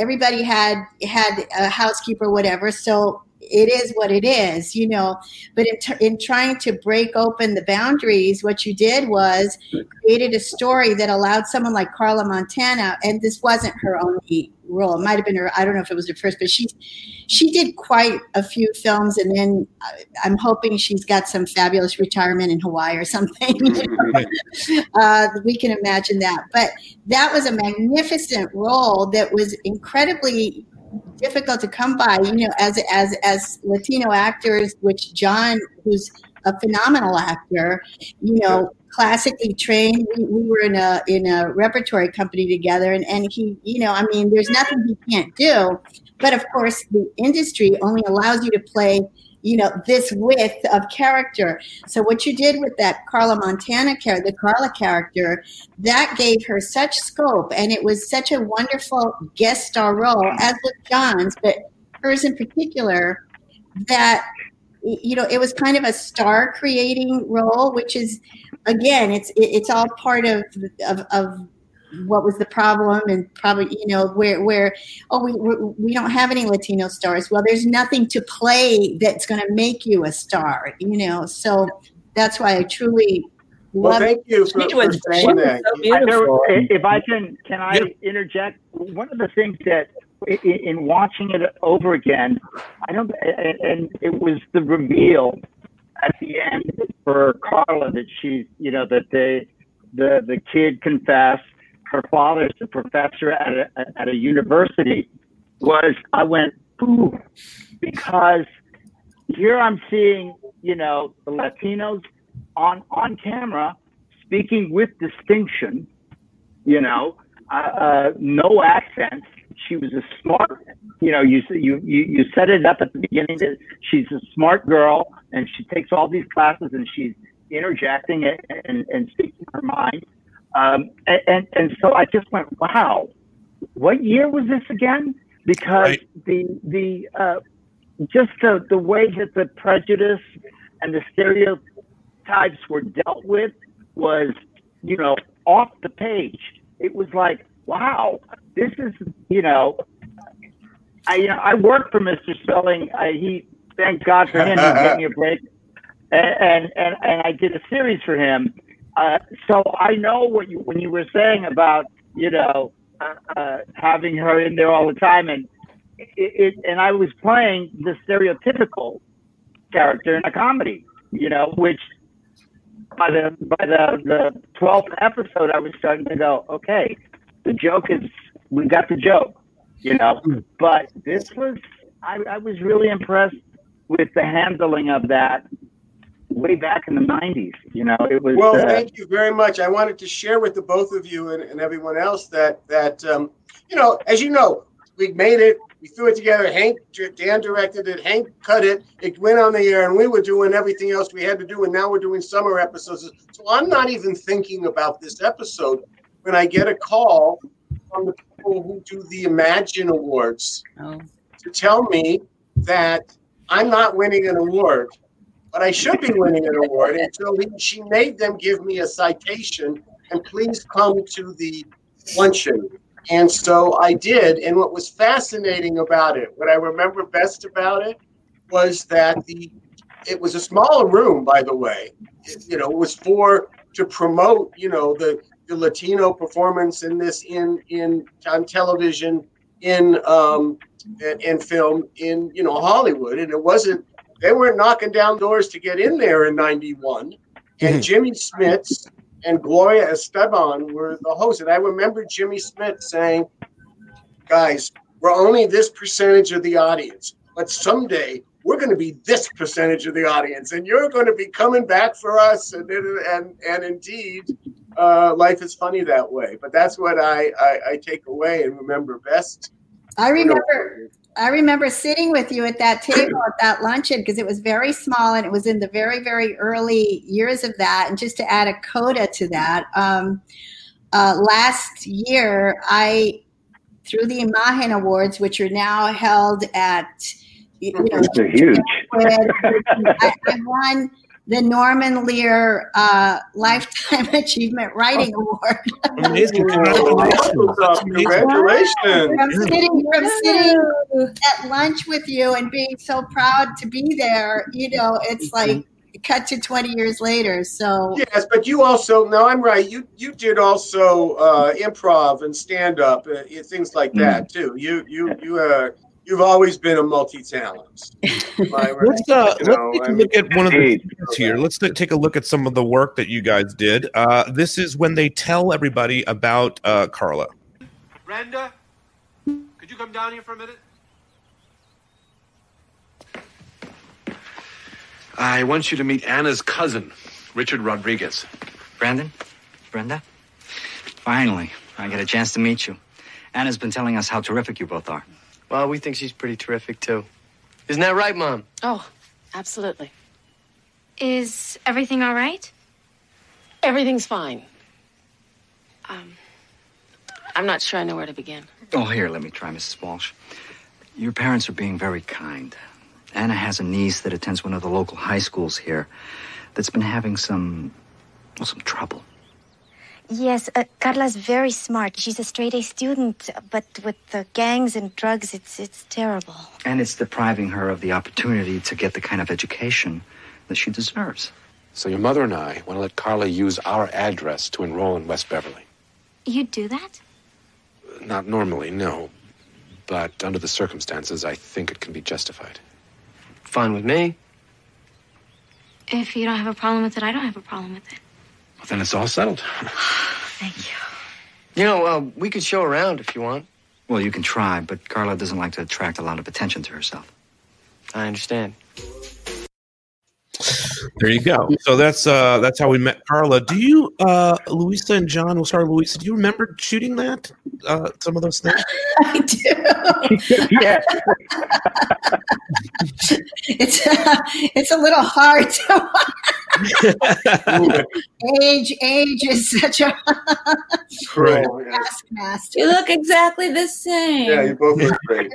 everybody had had a housekeeper, whatever. So it is what it is, you know. But in, t- in trying to break open the boundaries, what you did was created a story that allowed someone like Carla Montana, and this wasn't her only role. It might have been her. I don't know if it was her first, but she she did quite a few films, and then I- I'm hoping she's got some fabulous retirement in Hawaii or something. uh, we can imagine that. But that was a magnificent role that was incredibly difficult to come by. You know, as as as Latino actors, which John, who's a phenomenal actor. You know, classically trained. We, we were in a in a repertory company together, and and he, you know, I mean, there's nothing he can't do. But of course, the industry only allows you to play you know this width of character. So what you did with that carla montana character the carla character that gave her such scope and it was such a wonderful guest star role as with john's but hers in particular that you know it was kind of a star creating role which is again it's it's all part of of, of what was the problem and probably you know where where oh we we don't have any latino stars well there's nothing to play that's going to make you a star you know so that's why i truly Well, love thank you for, for saying that. I- there- if I can, can I interject? One of the things that i- i- in watching it over again, I don't, and, and it was the reveal at the end for Carla that she's, you know, that they, the the kid confessed. Her father's a professor at a at a university. Was I went ooh because here I'm seeing, you know, the Latinos on on camera speaking with distinction. You know, uh, uh, no accents. She was a smart. You know, you you you set it up at the beginning that she's a smart girl and she takes all these classes and she's interjecting it and, and speaking her mind. Um, and, and and so I just went, wow, what year was this again? Because the the uh, just the, the way that the prejudice and the stereotypes were dealt with was, you know, off the page. It was like, wow, this is, you know, I you know, I worked for Mr. Spelling. I, he, thank God for him, he gave me a break, and and and, and I did a series for him. Uh, so I know what you when you were saying about you know uh, uh, having her in there all the time, and it, it and I was playing the stereotypical character in a comedy, you know, which by the by the the twelfth episode, I was starting to go, okay, the joke is we got the joke, you know. But this was I, I was really impressed with the handling of that way back in the '90s. You know, it was Well, uh, thank you very much. I wanted to share with the both of you and, and everyone else that that um, you know, as you know, we made it. We threw it together. Hank, Dan directed it. Hank cut it. It went on the air, and we were doing everything else we had to do. And now we're doing summer episodes. So I'm not even thinking about this episode when I get a call from the people who do the Imagen Awards to tell me that I'm not winning an award, but I should be winning an award. And so he, she made them give me a citation and please come to the luncheon. And so I did. And what was fascinating about it, what I remember best about it, was that the it was a smaller room, by the way. It, you know, it was for to promote, you know, the the Latino performance in this in in on television, in um, in, in film, in you know Hollywood, and it wasn't. They weren't knocking down doors to get in there in '91, and Jimmy Smits and Gloria Estefan were the hosts. And I remember Jimmy Smits saying, "Guys, we're only this percentage of the audience, but someday." We're going to be this percentage of the audience, and you're going to be coming back for us. And and and indeed, uh, life is funny that way. But that's what I, I, I take away and remember best. I remember I remember sitting with you at that table at that luncheon because it was very small and it was in the very very early years of that. And just to add a coda to that, um, uh, last year I through the Imagen Awards, which are now held at you know huge. I, I won the Norman Lear uh, Lifetime Achievement Writing Award. Amazing. Congratulations. From sitting, from sitting at lunch with you and being so proud to be there, you know, it's like cut to 20 years later. So Yes, but you also no, I'm right. You you did also uh, improv and stand up, uh, things like that too. You you you uh, you've always been a multi talent. Let's uh, let's take a look at one of the here. Let's take a look at some of the work that you guys did. Uh, this is when they tell everybody about uh, Carla. Brenda, could you come down here for a minute? I want you to meet Anna's cousin, Richard Rodriguez. Brandon? Brenda? Finally, I get a chance to meet you. Anna's been telling us how terrific you both are. Well, we think she's pretty terrific too. Isn't that right, Mom? Oh, absolutely. Is everything all right? Everything's fine. Um, I'm not sure I know where to begin. Oh, here, let me try, Mrs. Walsh. Your parents are being very kind. Anna has a niece that attends one of the local high schools here that's been having some, well, some trouble. Yes, uh, Carla's very smart. She's a straight A student, but with the gangs and drugs, it's it's terrible. And it's depriving her of the opportunity to get the kind of education that she deserves. So your mother and I want to let Carla use our address to enroll in West Beverly. You'd do that? Not normally, no. But under the circumstances, I think it can be justified. Fine with me. If you don't have a problem with it, I don't have a problem with it. Well, then it's all settled. Thank you. You know, uh, we could show around if you want. Well, you can try, but Carla doesn't like to attract a lot of attention to herself. I understand. There you go. So that's uh that's how we met Carla. Do you uh Luisa and John, we'll start with Luisa. Do you remember shooting that? Uh some of those things? I do. yeah. it's it's a little hard to age age is such a Right. taskmaster. You look exactly the same. Yeah, you both look great.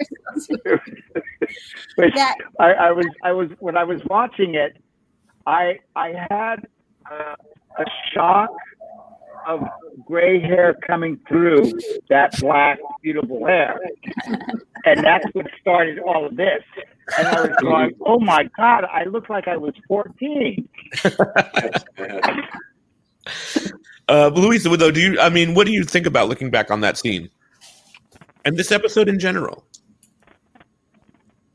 But That- I, I was, I was, when I was watching it, I, I had uh, a shock of gray hair coming through that black, beautiful hair, and that's what started all of this. And I was going, "Oh my God, I look like I was 14." Uh Luisa, though, do you I mean, what do you think about looking back on that scene? And this episode in general?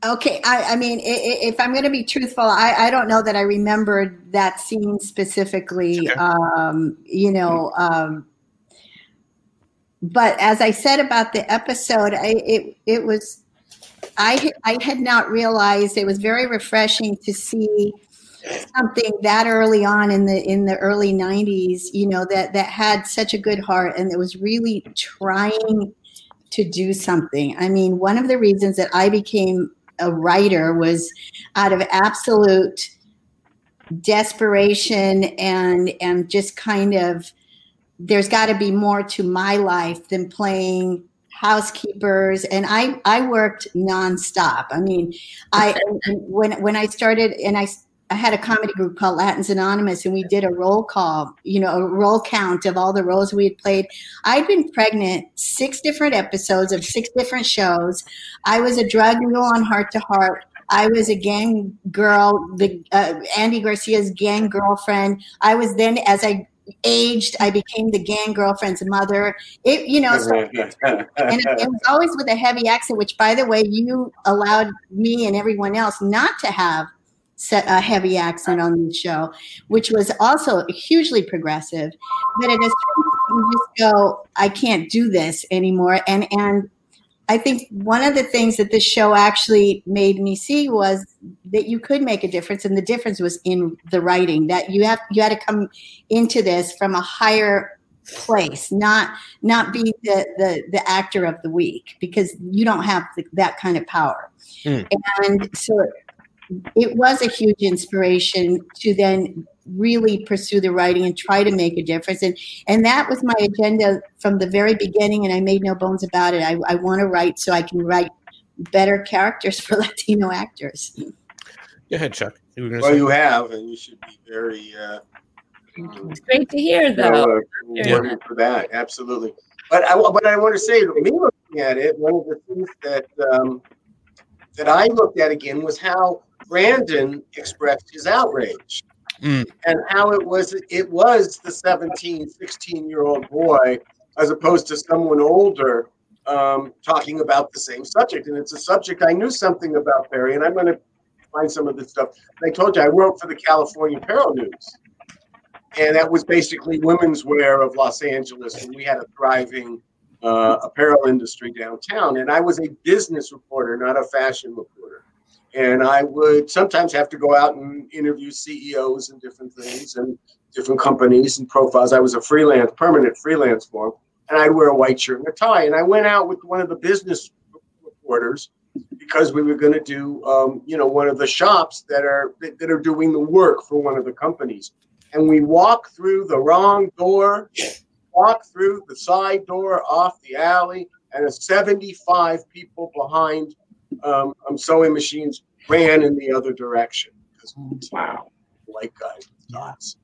Okay, I, I mean, if I'm going to be truthful, I, I don't know that I remembered that scene specifically. Um, you know, um, but as I said about the episode, I, it it was I I had not realized it was very refreshing to see something that early on in the in the early 90s you know that that had such a good heart and that was really trying to do something i mean one of the reasons that i became a writer was out of absolute desperation and and just kind of there's got to be more to my life than playing housekeepers. And i i worked nonstop. I mean i when when i started and i I had a comedy group called Latins Anonymous, and we did a roll call, you know, a roll count of all the roles we had played. I'd been pregnant six different episodes of six different shows. I was a drug mule on Hart to Hart. I was a gang girl, the uh, Andy Garcia's gang girlfriend. I was then, as I aged, I became the gang girlfriend's mother. It, you know, so and it, it was always with a heavy accent, which, by the way, you allowed me and everyone else not to have set a heavy accent on the show, which was also hugely progressive. But at a certain point, you just go, I can't do this anymore. And and I think one of the things that this show actually made me see was that you could make a difference, and the difference was in the writing. That you have you had to come into this from a higher place, not not be the the, the actor of the week, because you don't have the, that kind of power. Hmm. And so it was a huge inspiration to then really pursue the writing and try to make a difference and and that was my agenda from the very beginning and i made no bones about it i, I want to write so i can write better characters for latino actors Go ahead, Chuck. You were Well, say- you have, and you should be very. Uh, It's great to hear, you though. know, uh, Yeah. for that, absolutely. But I, what I want to say, me looking at it, one of the things that um, that I looked at again was how Brandon expressed his outrage. Mm. and how it was it was the 17 16 year old boy as opposed to someone older um, talking about the same subject. And it's a subject i knew something about barry and i'm going to find some of this stuff. I told you i wrote for the california apparel news. And that was basically women's wear of los angeles and we had a thriving uh, apparel industry downtown. And i was a business reporter not a fashion reporter and I would sometimes have to go out and interview CEOs and different things and different companies and profiles. I was a freelance, permanent freelance for and I'd wear a white shirt and a tie. And I went out with one of the business reporters because we were going to do, um, you know, one of the shops that are that, that are doing the work for one of the companies. And we walk through the wrong door, walk through the side door off the alley, and a 75 people behind um, um, sewing machines ran in the other direction. Wow, white guys with dots,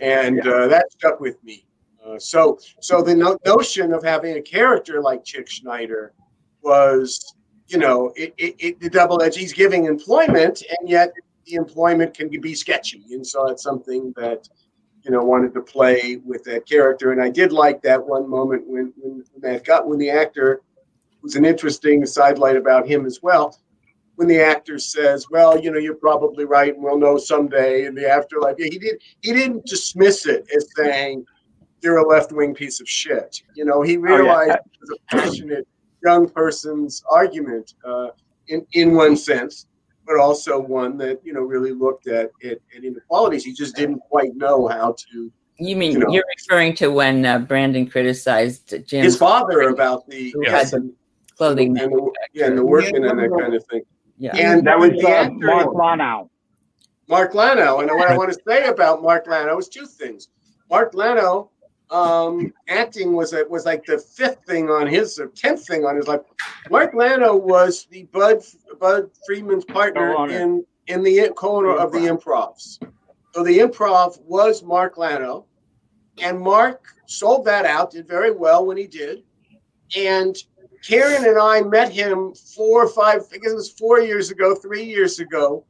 and uh, that stuck with me. Uh, so, so the no- notion of having a character like Chick Schneider was, you know, it, it, it the double edge. He's giving employment, and yet the employment can be sketchy, and so it's something that you know wanted to play with that character. And I did like that one moment when when that got when the actor was an interesting sidelight about him as well. When the actor says, "Well, you know, you're probably right, and we'll know someday in the afterlife," yeah, he did. He didn't dismiss it as saying you're a left wing piece of shit. You know, he realized it was a passionate young person's argument uh, in in one sense, but also one that you know really looked at at, at inequalities. He just didn't quite know how to. You mean You know. are referring to when uh, Brandon criticized Jim His father about the had the clothing and the, yeah, and the working and that kind of thing. Yeah. and that was the uh, Mark Lonow. Mark Lonow. And what I want to say about Mark Lonow is two things. Mark Lonow, um, acting was a, was like the fifth thing on his or tenth thing on his life. Mark Lonow was the Budd Budd Friedman's partner Co-owner. in in the co-owner of the Improvs. So the Improv was Mark Lonow, and Mark sold that out. Did very well when he did, and Karen and I met him four or five, I guess it was four years ago, three years ago,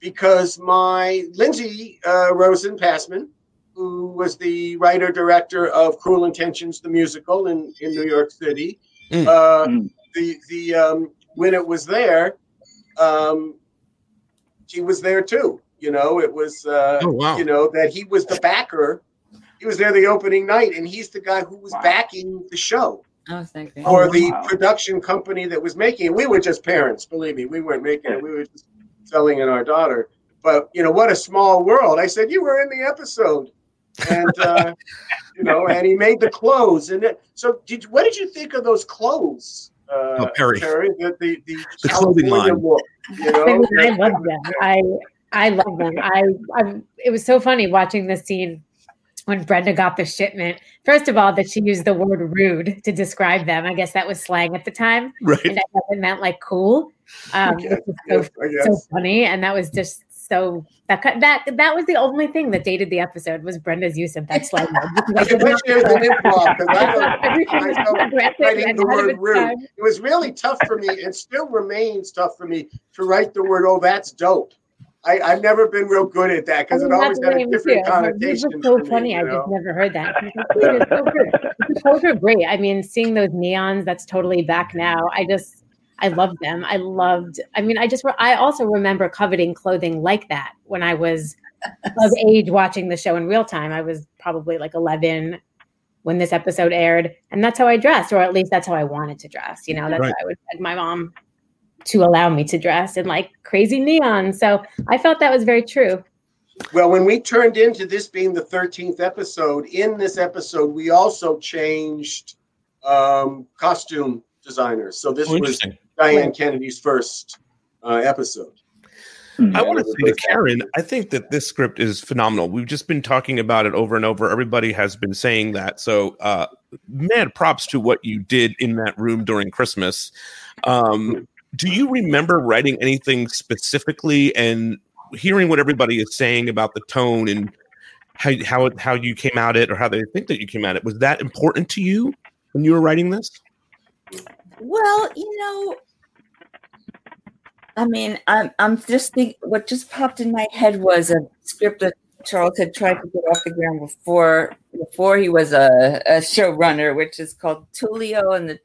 because my Lindsay uh, Rosin Passman, who was the writer director of Cruel Intentions, the musical in, in New York City, uh, the the um, when it was there, um, she was there too. You know, it was uh, Oh, wow. you know that he was the backer. He was there the opening night, and he's the guy who was backing the show Oh, thank you. or the production company that was making it. We were just parents, believe me. We weren't making it. We were just selling in our daughter. But you know what a small world. I said you were in the episode, and uh, you know, and he made the clothes. And it, so, did what did you think of those clothes, uh, Oh, Perry. The the, the, The clothing line. look, you I, know, mean, I love them. I I love them. I, I it was so funny watching the scene when Brenda got the shipment. First of all, that she used the word rude to describe them. I guess that was slang at the time, Right. And I thought it meant like cool. Um, so, so funny, and that was just so that that that was the only thing that dated the episode was Brenda's use of that slang. word. Because I I wish not- was an improv because I don't Everything was I don't aggressive writing the word rude. time. It was really tough for me, and still remains tough for me to write the word. Oh, that's dope. I, I've never been real good at that because I it oh, always that's had a different too. Connotation. are so me, funny. I know? just never heard that. It's so good." Clothes are great. I mean, seeing those neons, that's totally back now. I just, I love them. I loved. I mean, I just, I also remember coveting clothing like that when I was of age watching the show in real time. I was probably like 11 when this episode aired, and that's how I dressed, or at least that's how I wanted to dress. You know, that's Right. how I would my mom to allow me to dress in like crazy neon. So I felt that was very true. Well, when we turned into this being the 13th episode, in this episode, we also changed um, costume designers. So this Oh, was. Diane Kennedy's first uh, episode. I want to say to Karen, I think that this script is phenomenal. We've just been talking about it over and over. Everybody has been saying that. So, uh, mad props to what you did in that room during Christmas. Um, do you remember writing anything specifically and hearing what everybody is saying about the tone and how how how you came at it or how they think that you came at it? Was that important to you when you were writing this? Well, you know, I mean, I'm I'm just think what just popped in my head was a script that Charles had tried to get off the ground before before he was a, a showrunner, which is called Tulio and the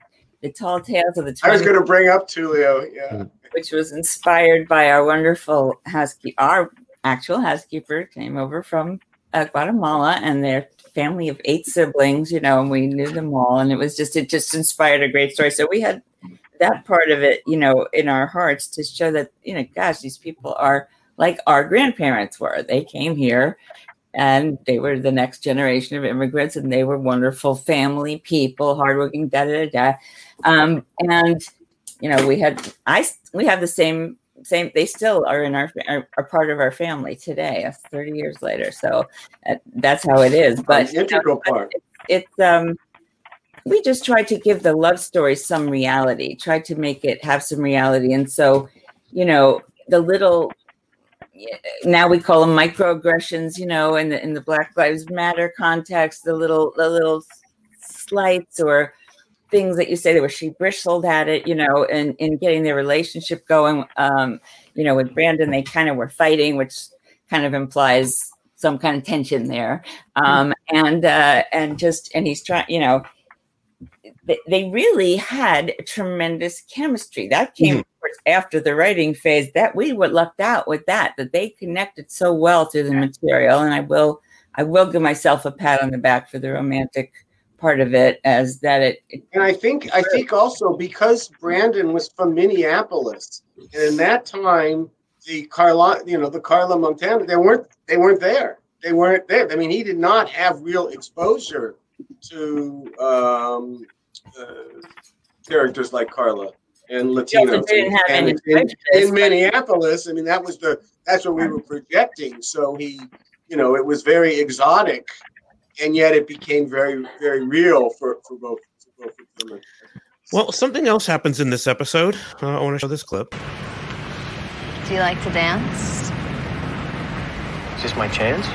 the Tall Tales of the. I was going to bring up Tulio. Yeah. which was inspired by our wonderful housekeeper. Our actual housekeeper came over from uh, Guatemala, and their family of eight siblings. You know, and we knew them all, and it was just it just inspired a great story. So we had that part of it, you know, in our hearts to show that, you know, gosh, these people are like our grandparents were. They came here and they were the next generation of immigrants and they were wonderful family people, hardworking, da da da da. Um, and you know, we had I we have the same same. They still are in our are, are part of our family today, uh, thirty years later. So uh, that's how it is. But integral part. It's, it's um we just tried to give the love story some reality, tried to make it have some reality. And so, you know, the little now we call them microaggressions, you know, in the in the Black Lives Matter context, the little the little slights or things that you say that were she bristled at it, you know, and in getting their relationship going. Um, you know, with Brandon, they kind of were fighting, which kind of implies some kind of tension there. Um, and uh, and just and he's trying, you know, they, really had tremendous chemistry. That came Mhm. After the writing phase. That we were lucked out with that. That they connected so well to the material. And I will I will give myself a pat on the back for the romantic part of it, as that it. it And I think I think also because Brandon was from Minneapolis, and in that time the Carla, you know, the Carla Montana, they weren't they weren't there. They weren't there. I mean, he did not have real exposure to um, uh, characters like Carla and Latinos. didn't have And any in, in Minneapolis, I mean, that was the that's what we were projecting. So he, you know, it was very exotic, and yet it became very very real for for both for both of them. Well, something else happens in this episode. Uh, I want to show this clip. Do you like to dance? Is this my chance?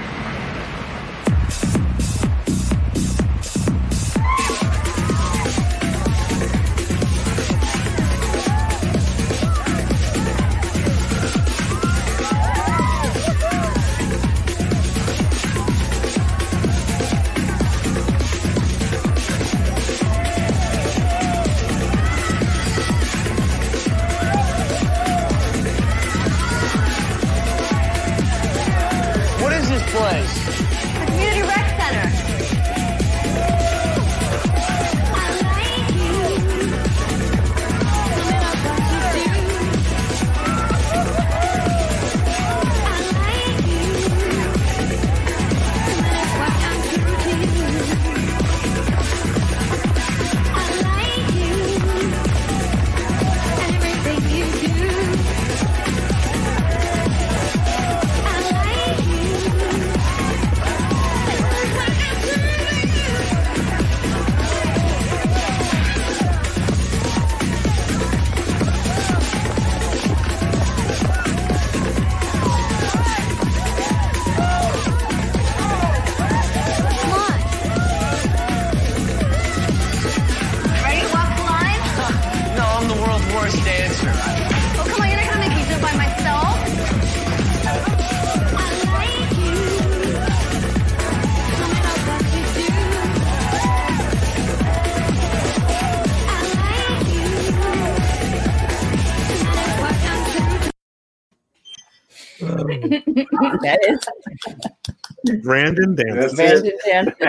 Brandon dances. Brandon Jansen.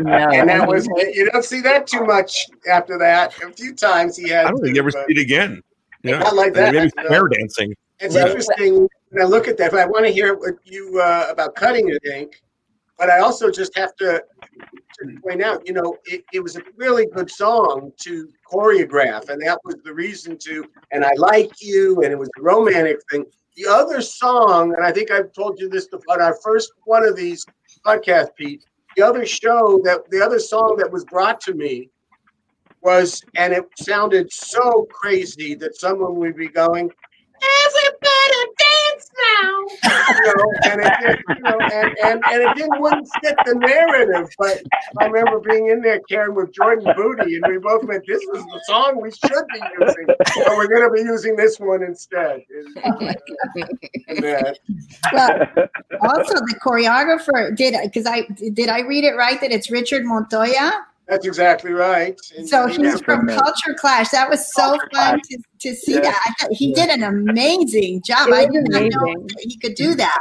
No, and that was mean- you don't see that too much after that. A few times he had. I don't think you ever see it again. Yeah, Not like that, Maybe you know. square dancing. It's Yeah. interesting when I look at that. But I want to hear what you uh, about cutting it, Hank. But I also just have to, to point out, you know, it, it was a really good song to choreograph, and that was the reason to. And I like you, and it was a romantic thing. The other song, and I think I've told you this on our first one of these podcasts, Pete. The other show that the other song that was brought to me was, and it sounded so crazy that someone would be going, "Everybody dance now," you know, and it, did, you know, and, and, and it didn't wouldn't fit the narrative. But I remember being in there, Karen, with Jordan Booty, and we both went, "This is the song we should be using, but we're going to be using this one instead." Uh, and that- Well, also the choreographer did because I did I read it right that it's Richard Montoya. That's exactly right. And So he's was from Culture Clash. That was so fun to, to see Yeah. that. I thought he did an amazing job. I did not know that he could do that.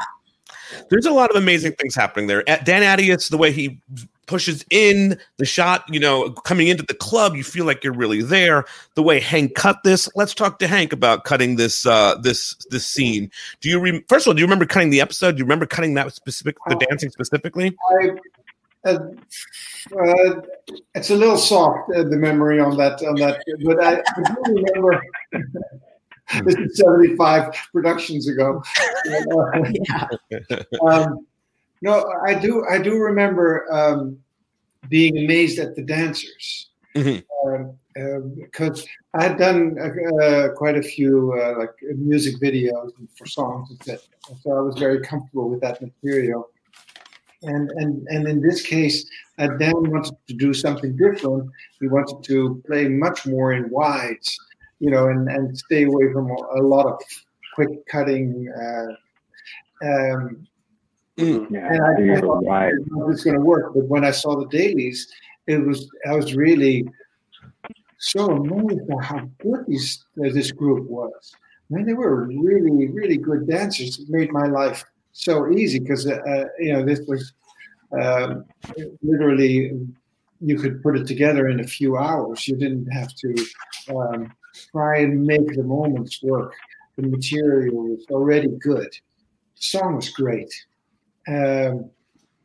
There's a lot of amazing things happening there. Uh, Dan Attias, the way he pushes in the shot you know coming into the club you feel like you're really there the way hank cut this let's talk to hank about cutting this uh this this scene do you re- first of all do you remember cutting the episode do you remember cutting that specific the dancing specifically I, uh, uh, it's a little soft uh, the memory on that on that, but I, I do remember. this is seventy five productions ago. um, no, I do. I do remember um, being amazed at the dancers because um, I had done uh, quite a few uh, like music videos for songs, etc. So I was very comfortable with that material. And and and in this case, uh, Dan wanted to do something different. He wanted to play much more in wides, you know, and and stay away from a lot of quick cutting. Uh, um, Yeah, and I, I yeah, thought wide. it was going to work, but when I saw the dailies, it was I was really so amazed at how good these uh, this group was. I mean, they were really, really good dancers. It made my life so easy because uh, uh, you know this was um, literally you could put it together in a few hours. You didn't have to um, try and make the moments work. The material was already good. The song was great. Um,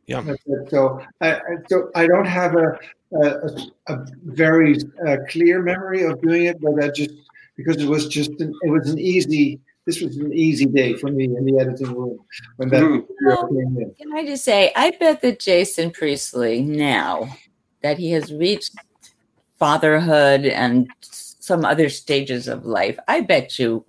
yeah. So I, so I don't have a a, a, a very uh, clear memory of doing it, but I just because it was just an, it was an easy. This was an easy day for me in the editing room when that mm. material came in. Can I just say, I bet that Jason Priestley now that he has reached fatherhood and some other stages of life, I bet you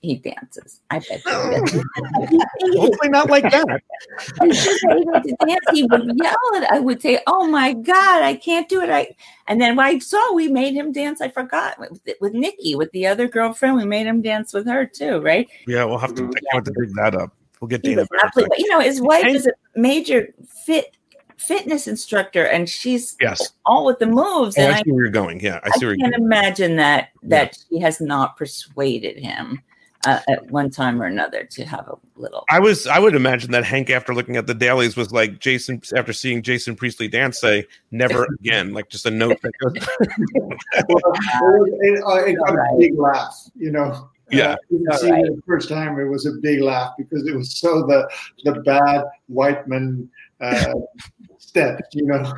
he dances. I bet you. Hopefully not like that. He's just able to dance. He would yell it. I would say, "Oh my god, I can't do it!" I and then when I saw we made him dance. I forgot with, with Nikki, with the other girlfriend. We made him dance with her too, right? yeah we'll have to mm-hmm. I can't to dig that up we'll get He dana was absolutely, but you know, his wife is a major fit fitness instructor, and she's yes all with the moves. oh, and i I, see where you're going yeah i I see where you're can't going imagine that that she has not persuaded him uh, at one time or another to have a little. I was I would imagine that Hank after looking at the dailies was like Jason after seeing Jason Priestley dance say never again like just a note that goes It, it, uh, it got a big laugh, you know. Yeah. Uh, you see right. it the first time it was a big laugh because it was so the the bad white man uh, step, you know.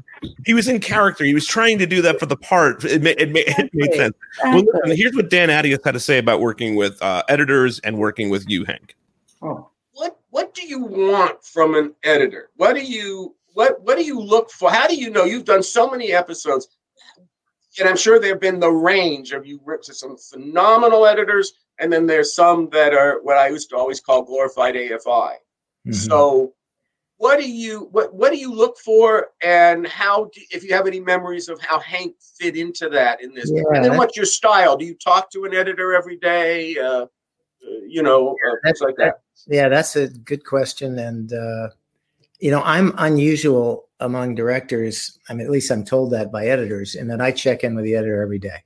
he was in character. He was trying to do that for the part. It, ma- it, ma- it made sense. Well, listen, here's what Dan Attias had to say about working with uh, editors and working with you, Hank. Oh. What what do you want from an editor? What do you what what do you look for? How do you know you've done so many episodes? And I'm sure there have been the range of you worked with some phenomenal editors, and then there's some that are what I used to always call glorified AFI. So what do you what what do you look for and how do, if you have any memories of how hank fit into that in this Yeah, and then what's your style do you talk to an editor every day uh, uh, you know uh, things like that Yeah, that's a good question. And, uh, you know, I'm unusual among directors. I mean, at least I'm told that by editors, and that I check in with the editor every day.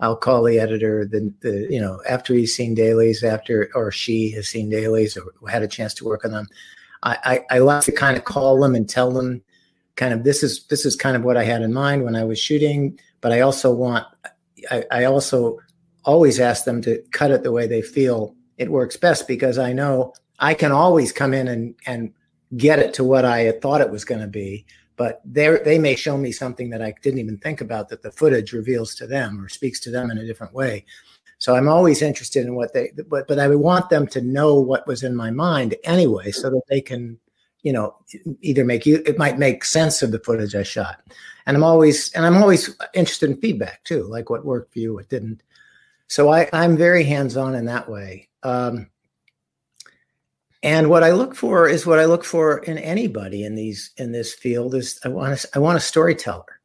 I'll call the editor, the, the you know, after he's seen dailies, after or she has seen dailies or had a chance to work on them. I, I, I like to kind of call them and tell them kind of this is this is kind of what I had in mind when I was shooting, but I also want I, I also always ask them to cut it the way they feel it works best because I know I can always come in and and get it to what I had thought it was going to be, but they they may show me something that I didn't even think about that the footage reveals to them or speaks to them in a different way. So I'm always interested in what they but but I would want them to know what was in my mind anyway so that they can you know either make you it might make sense of the footage I shot. And I'm always and I'm always interested in feedback too, like what worked for you, what didn't. So I, I'm very hands-on in that way. Um, and what I look for is what I look for in anybody in these in this field is I want a, I want a storyteller.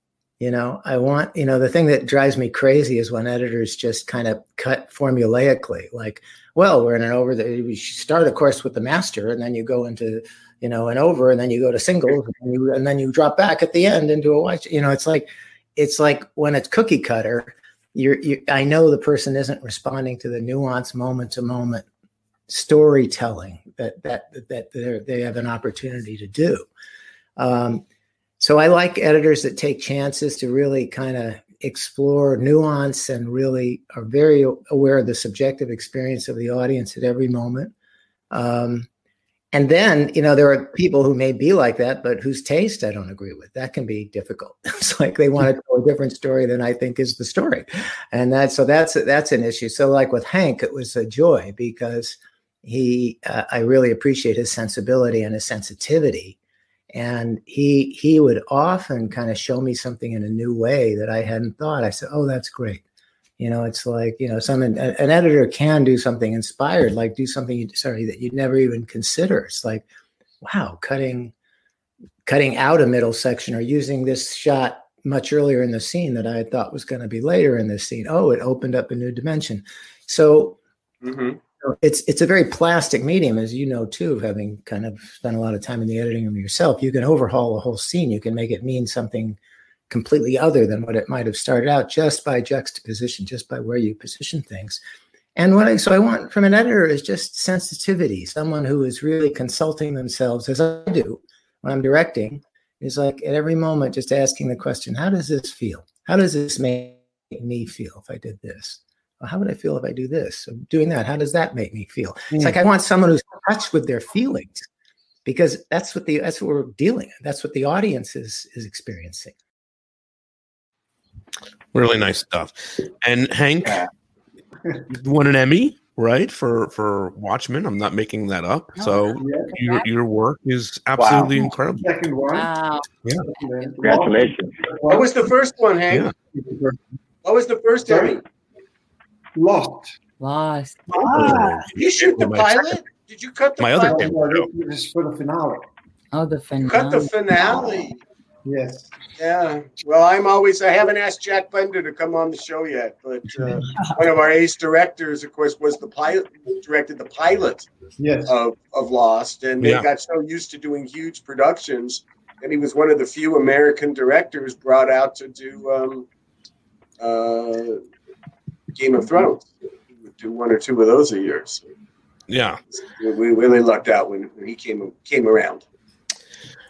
You know, I want you know the thing that drives me crazy is when editors just kind of cut formulaically, like, well, we're in an over. The, we start, of course, with the master, and then you go into you know an over, and then you go to singles, and, you, and then you drop back at the end into a watch. You know, it's like it's like when it's cookie cutter. You're, you, I know the person isn't responding to the nuance, moment to moment storytelling that that that they they have an opportunity to do. Um, so I like editors that take chances to really kind of explore nuance and really are very aware of the subjective experience of the audience at every moment. Um, and then, you know, there are people who may be like that, but whose taste I don't agree with. That can be difficult. it's like they want to tell a different story than I think is the story, and that's so that's that's an issue. So, like with Hank, it was a joy because he, uh, I really appreciate his sensibility and his sensitivity, and he he would often kind of show me something in a new way that I hadn't thought. I said, "Oh, that's great." You know, it's like you know, some an, editor can do something inspired, like do something you, sorry that you'd never even consider. It's like, wow, cutting cutting out a middle section or using this shot much earlier in the scene that I thought was going to be later in the scene. Oh, it opened up a new dimension. So Mhm. It's it's a very plastic medium, as you know too, having kind of spent a lot of time in the editing room yourself. You can overhaul a whole scene. You can make it mean something completely other than what it might have started out just by juxtaposition, just by where you position things. And what I so I want from an editor is just sensitivity, someone who is really consulting themselves, as I do when I'm directing, is like at every moment just asking the question, how does this feel? How does this make me feel if I did this? Well, how would I feel if I do this? So doing that, how does that make me feel? It's like hmm. I want someone who's touched with their feelings because that's what the that's what we're dealing with. That's what the audience is is experiencing. Really nice stuff. And Hank won an Emmy, right? For for Watchmen. I'm not making that up. So your your work is absolutely incredible. Second one. Wow. Yeah. Congratulations. What was the first one, Hank? What was the first Emmy? Lost. Lost. Ah, did you shoot the pilot? Did you cut the My other pilot? game. No, this is for the finale. Oh, the finale. Cut the finale. Yes. Yeah. Well, I'm always. I haven't asked Jack Bender to come on the show yet, but uh, one of our ace directors, of course, was the pilot. Directed the pilot Yes. of of Lost, and they got so used to doing huge productions, and he was one of the few American directors brought out to do um, uh, Game of Thrones. He would do one or two of those a year. So Yeah. we we really lucked out when, when he came came around.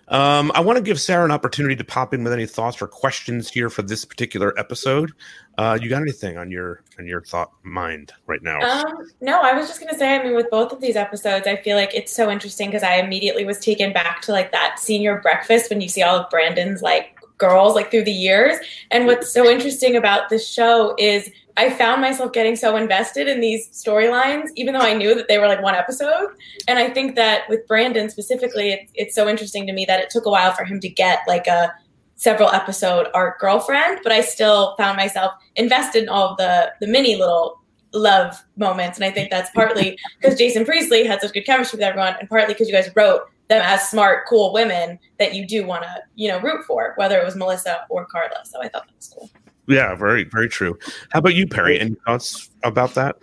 Um, I want to give Sarah an opportunity to pop in with any thoughts or questions here for this particular episode. Uh, you got anything on your on your thought mind right now? Um, no, I was just gonna say. I mean, with both of these episodes, I feel like it's so interesting because I immediately was taken back to like that senior breakfast when you see all of Brandon's like girls like through the years. And what's so interesting about this show is I found myself getting so invested in these storylines, even though I knew that they were like one episode. And I think that with Brandon specifically, it, it's so interesting to me that it took a while for him to get like a several episode art girlfriend, but I still found myself invested in all the the mini little love moments. And I think that's partly because Jason Priestley had such good chemistry with everyone, and partly because you guys wrote them as smart, cool women that you do want to, you know, root for, whether it was Melissa or Carla. So I thought that was cool. Yeah, very very true. How about you, Perry? Any thoughts about that?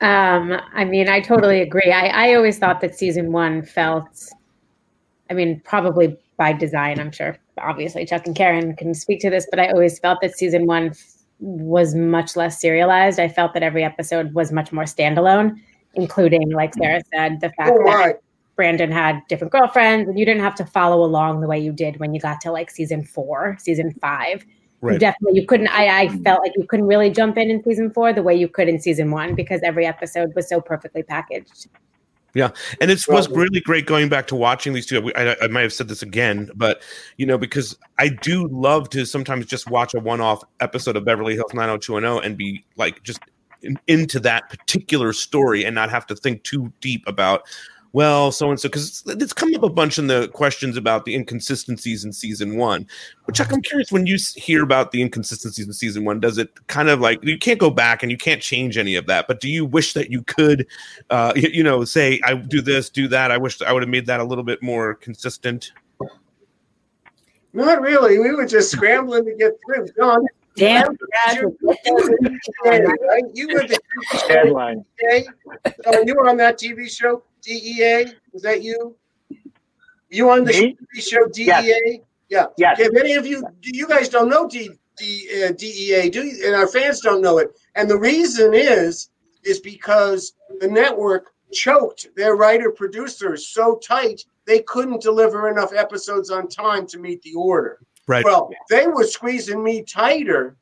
Um, I mean, I totally agree. I, I always thought that season one felt, I mean, probably by design, I'm sure. Obviously, Chuck and Karen can speak to this, but I always felt that season one f- was much less serialized. I felt that every episode was much more standalone, including, like Sarah said, the fact Oh, that my. Brandon had different girlfriends, and you didn't have to follow along the way you did when you got to like season four, season five. You Right. definitely, you couldn't. I, I hmm. felt like you couldn't really jump in in season four the way you could in season one because every episode was so perfectly packaged. Yeah, and it was really great going back to watching these two. I, I might have said this again, but you know, because I do love to sometimes just watch a one-off episode of Beverly Hills 90210 and be like just in, into that particular story and not have to think too deep about well, so and so because it's come up a bunch in the questions about the inconsistencies in season one. But Chuck, I'm curious when you hear about the inconsistencies in season one, does it kind of like you can't go back and you can't change any of that? But do you wish that you could, uh, you, you know, say I do this, do that? I wish I would have made that a little bit more consistent. Not really. We were just scrambling to get through. John, Damn, you, you were the DEA, right? You were the Headline. DEA. John, you were on that TV show, DEA. Was that you? You on the Me? Show DEA? Yeah. Yes. Okay, many of you, you guys don't know D, D, uh, DEA, do you? And our fans don't know it. And the reason is, is because the network choked their writer producers so tight they couldn't deliver enough episodes on time to meet the order. Right. Well, they were squeezing me tighter,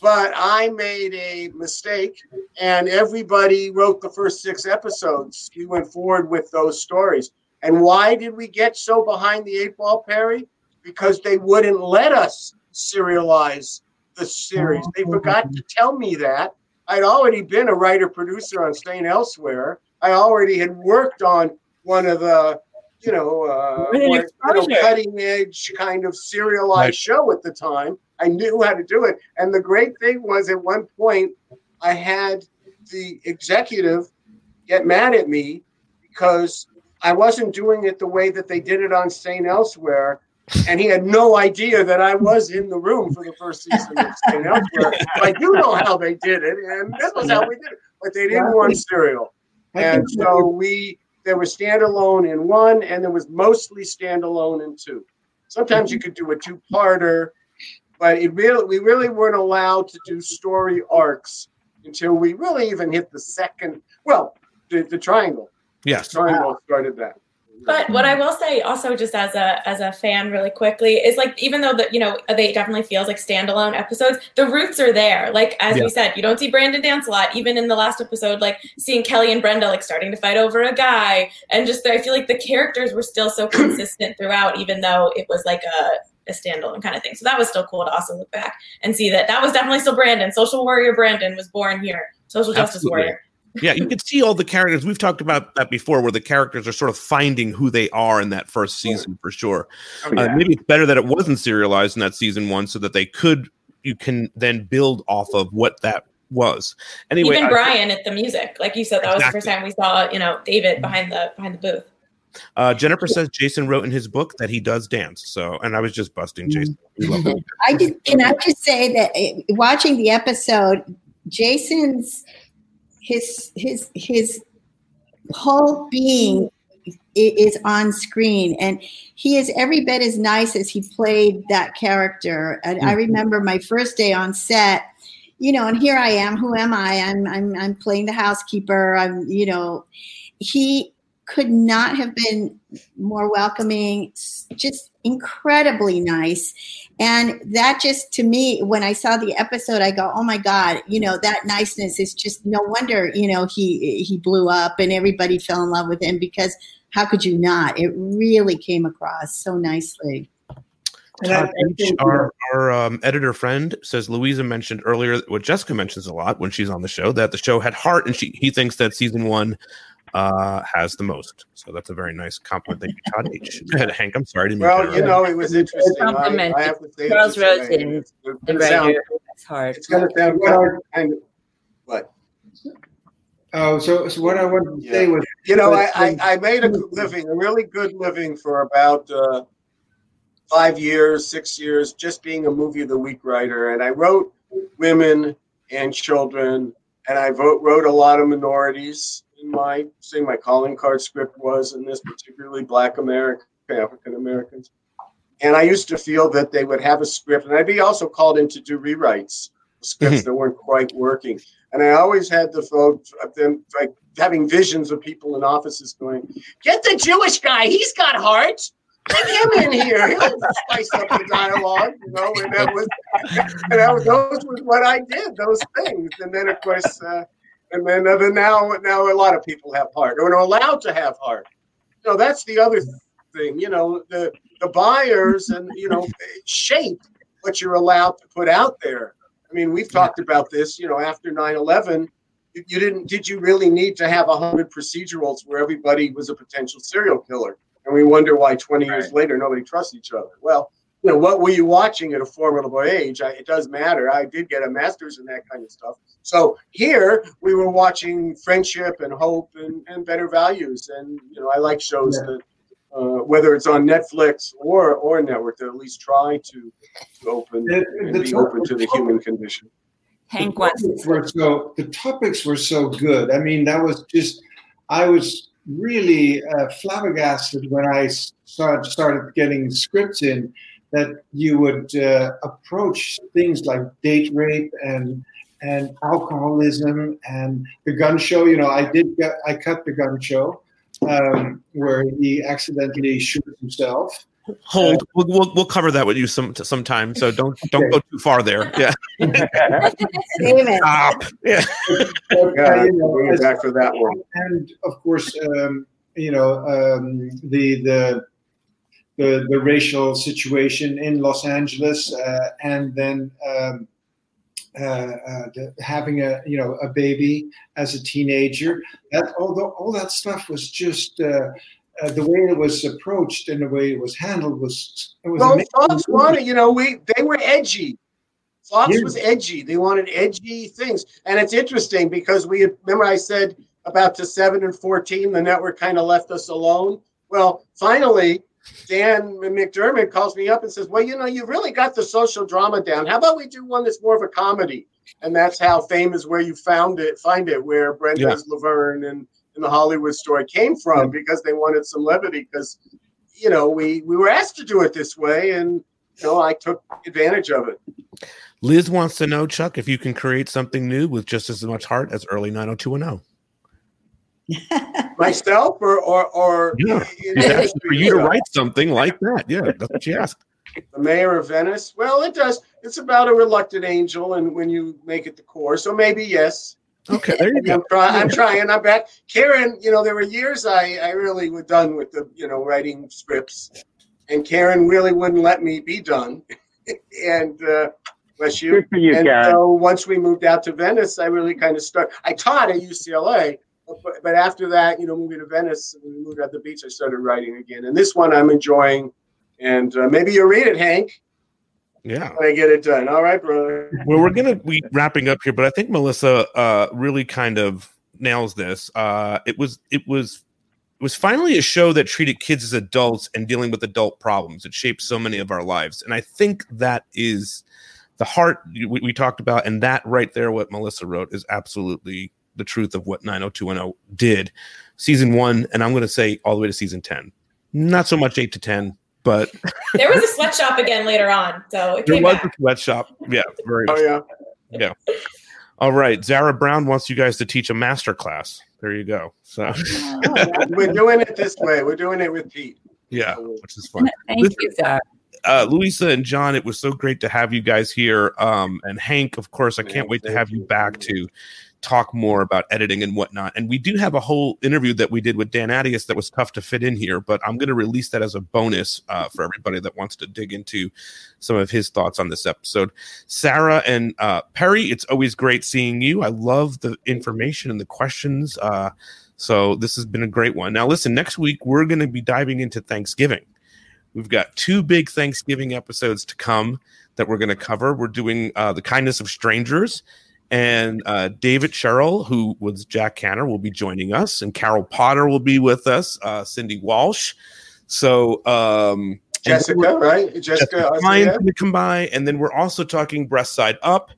but I made a mistake, and everybody wrote the first six episodes. We went forward with those stories. And why did we get so behind the eight ball, Perry? Because they wouldn't let us serialize the series. They forgot to tell me that. I'd already been a writer producer on St. Elsewhere. I already had worked on one of the, you know, uh, With an more, you know, cutting edge kind of serialized Right. show at the time. I knew how to do it. And the great thing was at one point, I had the executive get mad at me because I wasn't doing it the way that they did it on St. Elsewhere. And he had no idea that I was in the room for the first season of St. Elsewhere. But I do know how they did it, and this was how we did it. But they didn't want serial. And so we there was standalone in one, and there was mostly standalone in two. Sometimes you could do a two-parter, but it really we really weren't allowed to do story arcs until we really even hit the second. Well, the, the triangle. Yes. Triangle started that. But what I will say also just as a as a fan really quickly is like even though that you know they definitely feels like standalone episodes, the roots are there. Like as Yeah. we said, you don't see Brandon dance a lot. Even in the last episode, like seeing Kelly and Brenda like starting to fight over a guy, and just I feel like the characters were still so consistent throughout, even though it was like a a standalone kind of thing. So that was still cool to also look back and see that that was definitely still Brandon. Social warrior Brandon was born here. Social justice Absolutely. warrior. yeah, you can see all the characters. We've talked about that before, where the characters are sort of finding who they are in that first season for sure. Oh, uh, maybe it's better that it wasn't serialized in that season one, so that they could you can then build off of what that was. Anyway, Even I- Brian at the music, like you said, that was the first time we saw you know David behind the behind the booth. Uh, Jennifer says Jason wrote in his book that he does dance. So, and I was just busting Mm-hmm. Jason. We love him. I just can I just say that eh, watching the episode, Jason's his his his whole being is on screen and he is every bit as nice as he played that character and i Mhm. remember my first day on set you know and here i am who am i i'm i'm, I'm playing the housekeeper i'm you know he could not have been more welcoming just incredibly nice. And that just to me when i saw the episode i go oh my god you know that niceness is just no wonder you know he he blew up and everybody fell in love with him because how could you not? It really came across so nicely. Todd H, our, our um, editor friend says Luisa mentioned earlier what Jessica mentions a lot when she's on the show that the show had heart, and she he thinks that season one uh, has the most. So that's a very nice compliment. Thank you, Todd H. Go ahead, Hank. I'm sorry to Well, you know, it was interesting. I, compliment I have to say, Charles it's just- Rosin, it's the gonna sound- That's hard. It's going to sound kind of, what? Oh, so, so what I wanted to say was, You know, I, was- I, I made a living, a really good living for about uh, five years, six years, just being a movie of the week writer. And I wrote women and children, and I wrote, wrote a lot of minorities in my, say, my calling card script was in this, particularly Black American, African Americans. And I used to feel that they would have a script, and I'd be also called in to do rewrites, scripts that weren't quite working. And I always had the folks of them like having visions of people in offices going, "Get the Jewish guy; he's got heart. Get him in here. He'll spice up the dialogue." You know, and that was, and that was, those was what I did. Those things, and then of course, uh, and then then now now a lot of people have heart or are allowed to have heart. You know, that's the other thing. You know, the the buyers and you know shape what you're allowed to put out there. I mean, we've talked about this. You know, after 9/11, you you didn't. Did you really need to have a hundred procedurals where everybody was a potential serial killer? And we wonder why 20 years later nobody trusts each other. Well, you know, what were you watching at a formidable age? I, it does matter. I did get a master's in that kind of stuff. So here we were watching friendship and hope and, and better values. And you know, I like shows that uh, whether it's on Netflix or or network that at least try to, to open and the be top- open to the human condition. Hank topics were so the topics were so good. I mean, that was just I was really uh, flabbergasted when I started started getting scripts in that you would uh, approach things like date rape and and alcoholism and the gun show. You know, I did get, I cut the gun show um, where he accidentally shoots himself. Hold. We'll, we'll, we'll cover that with you some sometime. So don't don't go too far there. Yeah. Stop. Yeah. Yeah, you know, bring it back for that one. and of course, um, you know um, the the the the racial situation in Los Angeles, uh, and then um, uh, uh, the, having a you know a baby as a teenager. That all the, all that stuff was just. Uh, uh, the way it was approached and the way it was handled was it was Well, amazing. Fox wanted, you know, we they were edgy. Fox Yeah. was edgy. They wanted edgy things, and it's interesting because we remember I said about to seven and fourteen, the network kind of left us alone. Well, finally, Dan McDermott calls me up and says, "Well, you know, you really got the social drama down. How about we do one that's more of a comedy?" And that's how Fame is where you found it, find it, where Brenda's Laverne and, and the Hollywood story came from, because they wanted some levity. Because you know, we we were asked to do it this way, and you know, I took advantage of it. Liz wants to know, Chuck, if you can create something new with just as much heart as early 90210. Myself or or or Yeah. She's asking for you to write something like that. Yeah, that's what she asked. the mayor of Venice. Well, it does. It's about a reluctant angel, and when you make it the core, so maybe yes. Okay, there you I'm, go. try- I'm trying. I'm back. Karen, you know, there were years I I really was done with the you know writing scripts, and Karen really wouldn't let me be done. and uh, bless you. Good for you, and Karen. so once we moved out to Venice, I really kind of started. I taught at UCLA. But, but after that, you know, moving to Venice, we moved out the beach, I started writing again. And this one I'm enjoying. And uh, maybe you'll read it, Hank. Yeah. When I get it done. All right, brother. Well, we're gonna be wrapping up here, but I think Melissa uh, really kind of nails this. Uh, it was it was it was finally a show that treated kids as adults and dealing with adult problems. It shaped so many of our lives, and I think that is the heart we, we talked about, and that right there, what Melissa wrote, is absolutely the truth of what 90210 did. Season one, and I'm going to say all the way to season ten. Not so much eight to ten, but There was a sweatshop again later on, so it there came was back. a sweatshop. Yeah, very. Oh yeah. Yeah. All right. Zara Brown wants you guys to teach a master class. There you go. So We're doing it this way. We're doing it with Pete. yeah, which is fun. Thank Listen, you, Zara. Uh, Luisa and John, it was so great to have you guys here. Um, and Hank, of course, I can't wait to have you back to talk more about editing and whatnot. And we do have a whole interview that we did with Dan Attias that was tough to fit in here, but I'm going to release that as a bonus uh, for everybody that wants to dig into some of his thoughts on this episode. Sarah and uh, Perry, it's always great seeing you. I love the information and the questions. Uh, so this has been a great one. Now, listen, next week we're going to be diving into Thanksgiving. We've got two big Thanksgiving episodes to come that we're going to cover. We're doing uh, The Kindness of Strangers, and uh, David Sherrill, who was Jack Canner, will be joining us, and Carol Potter will be with us, uh, Cindy Walsh. So, um, Jessica, right? Jessica Jessica going to come by, and then we're also talking Breast Side Up,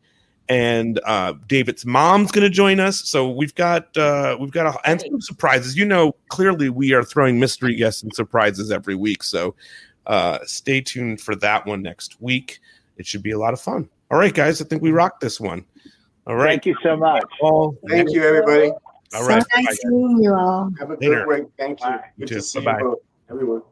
and uh, David's mom's going to join us. So we've got uh, we've got a, and some surprises. You know, clearly we are throwing mystery guests and surprises every week. So uh, stay tuned for that one next week. It should be a lot of fun. All right, guys, I think we rocked this one. All right, Thank you so much. All Thank you, everybody. All right, so nice seeing you all. Have a Later. good week. Thank you. You Good too. to see Bye-bye. you both, everyone.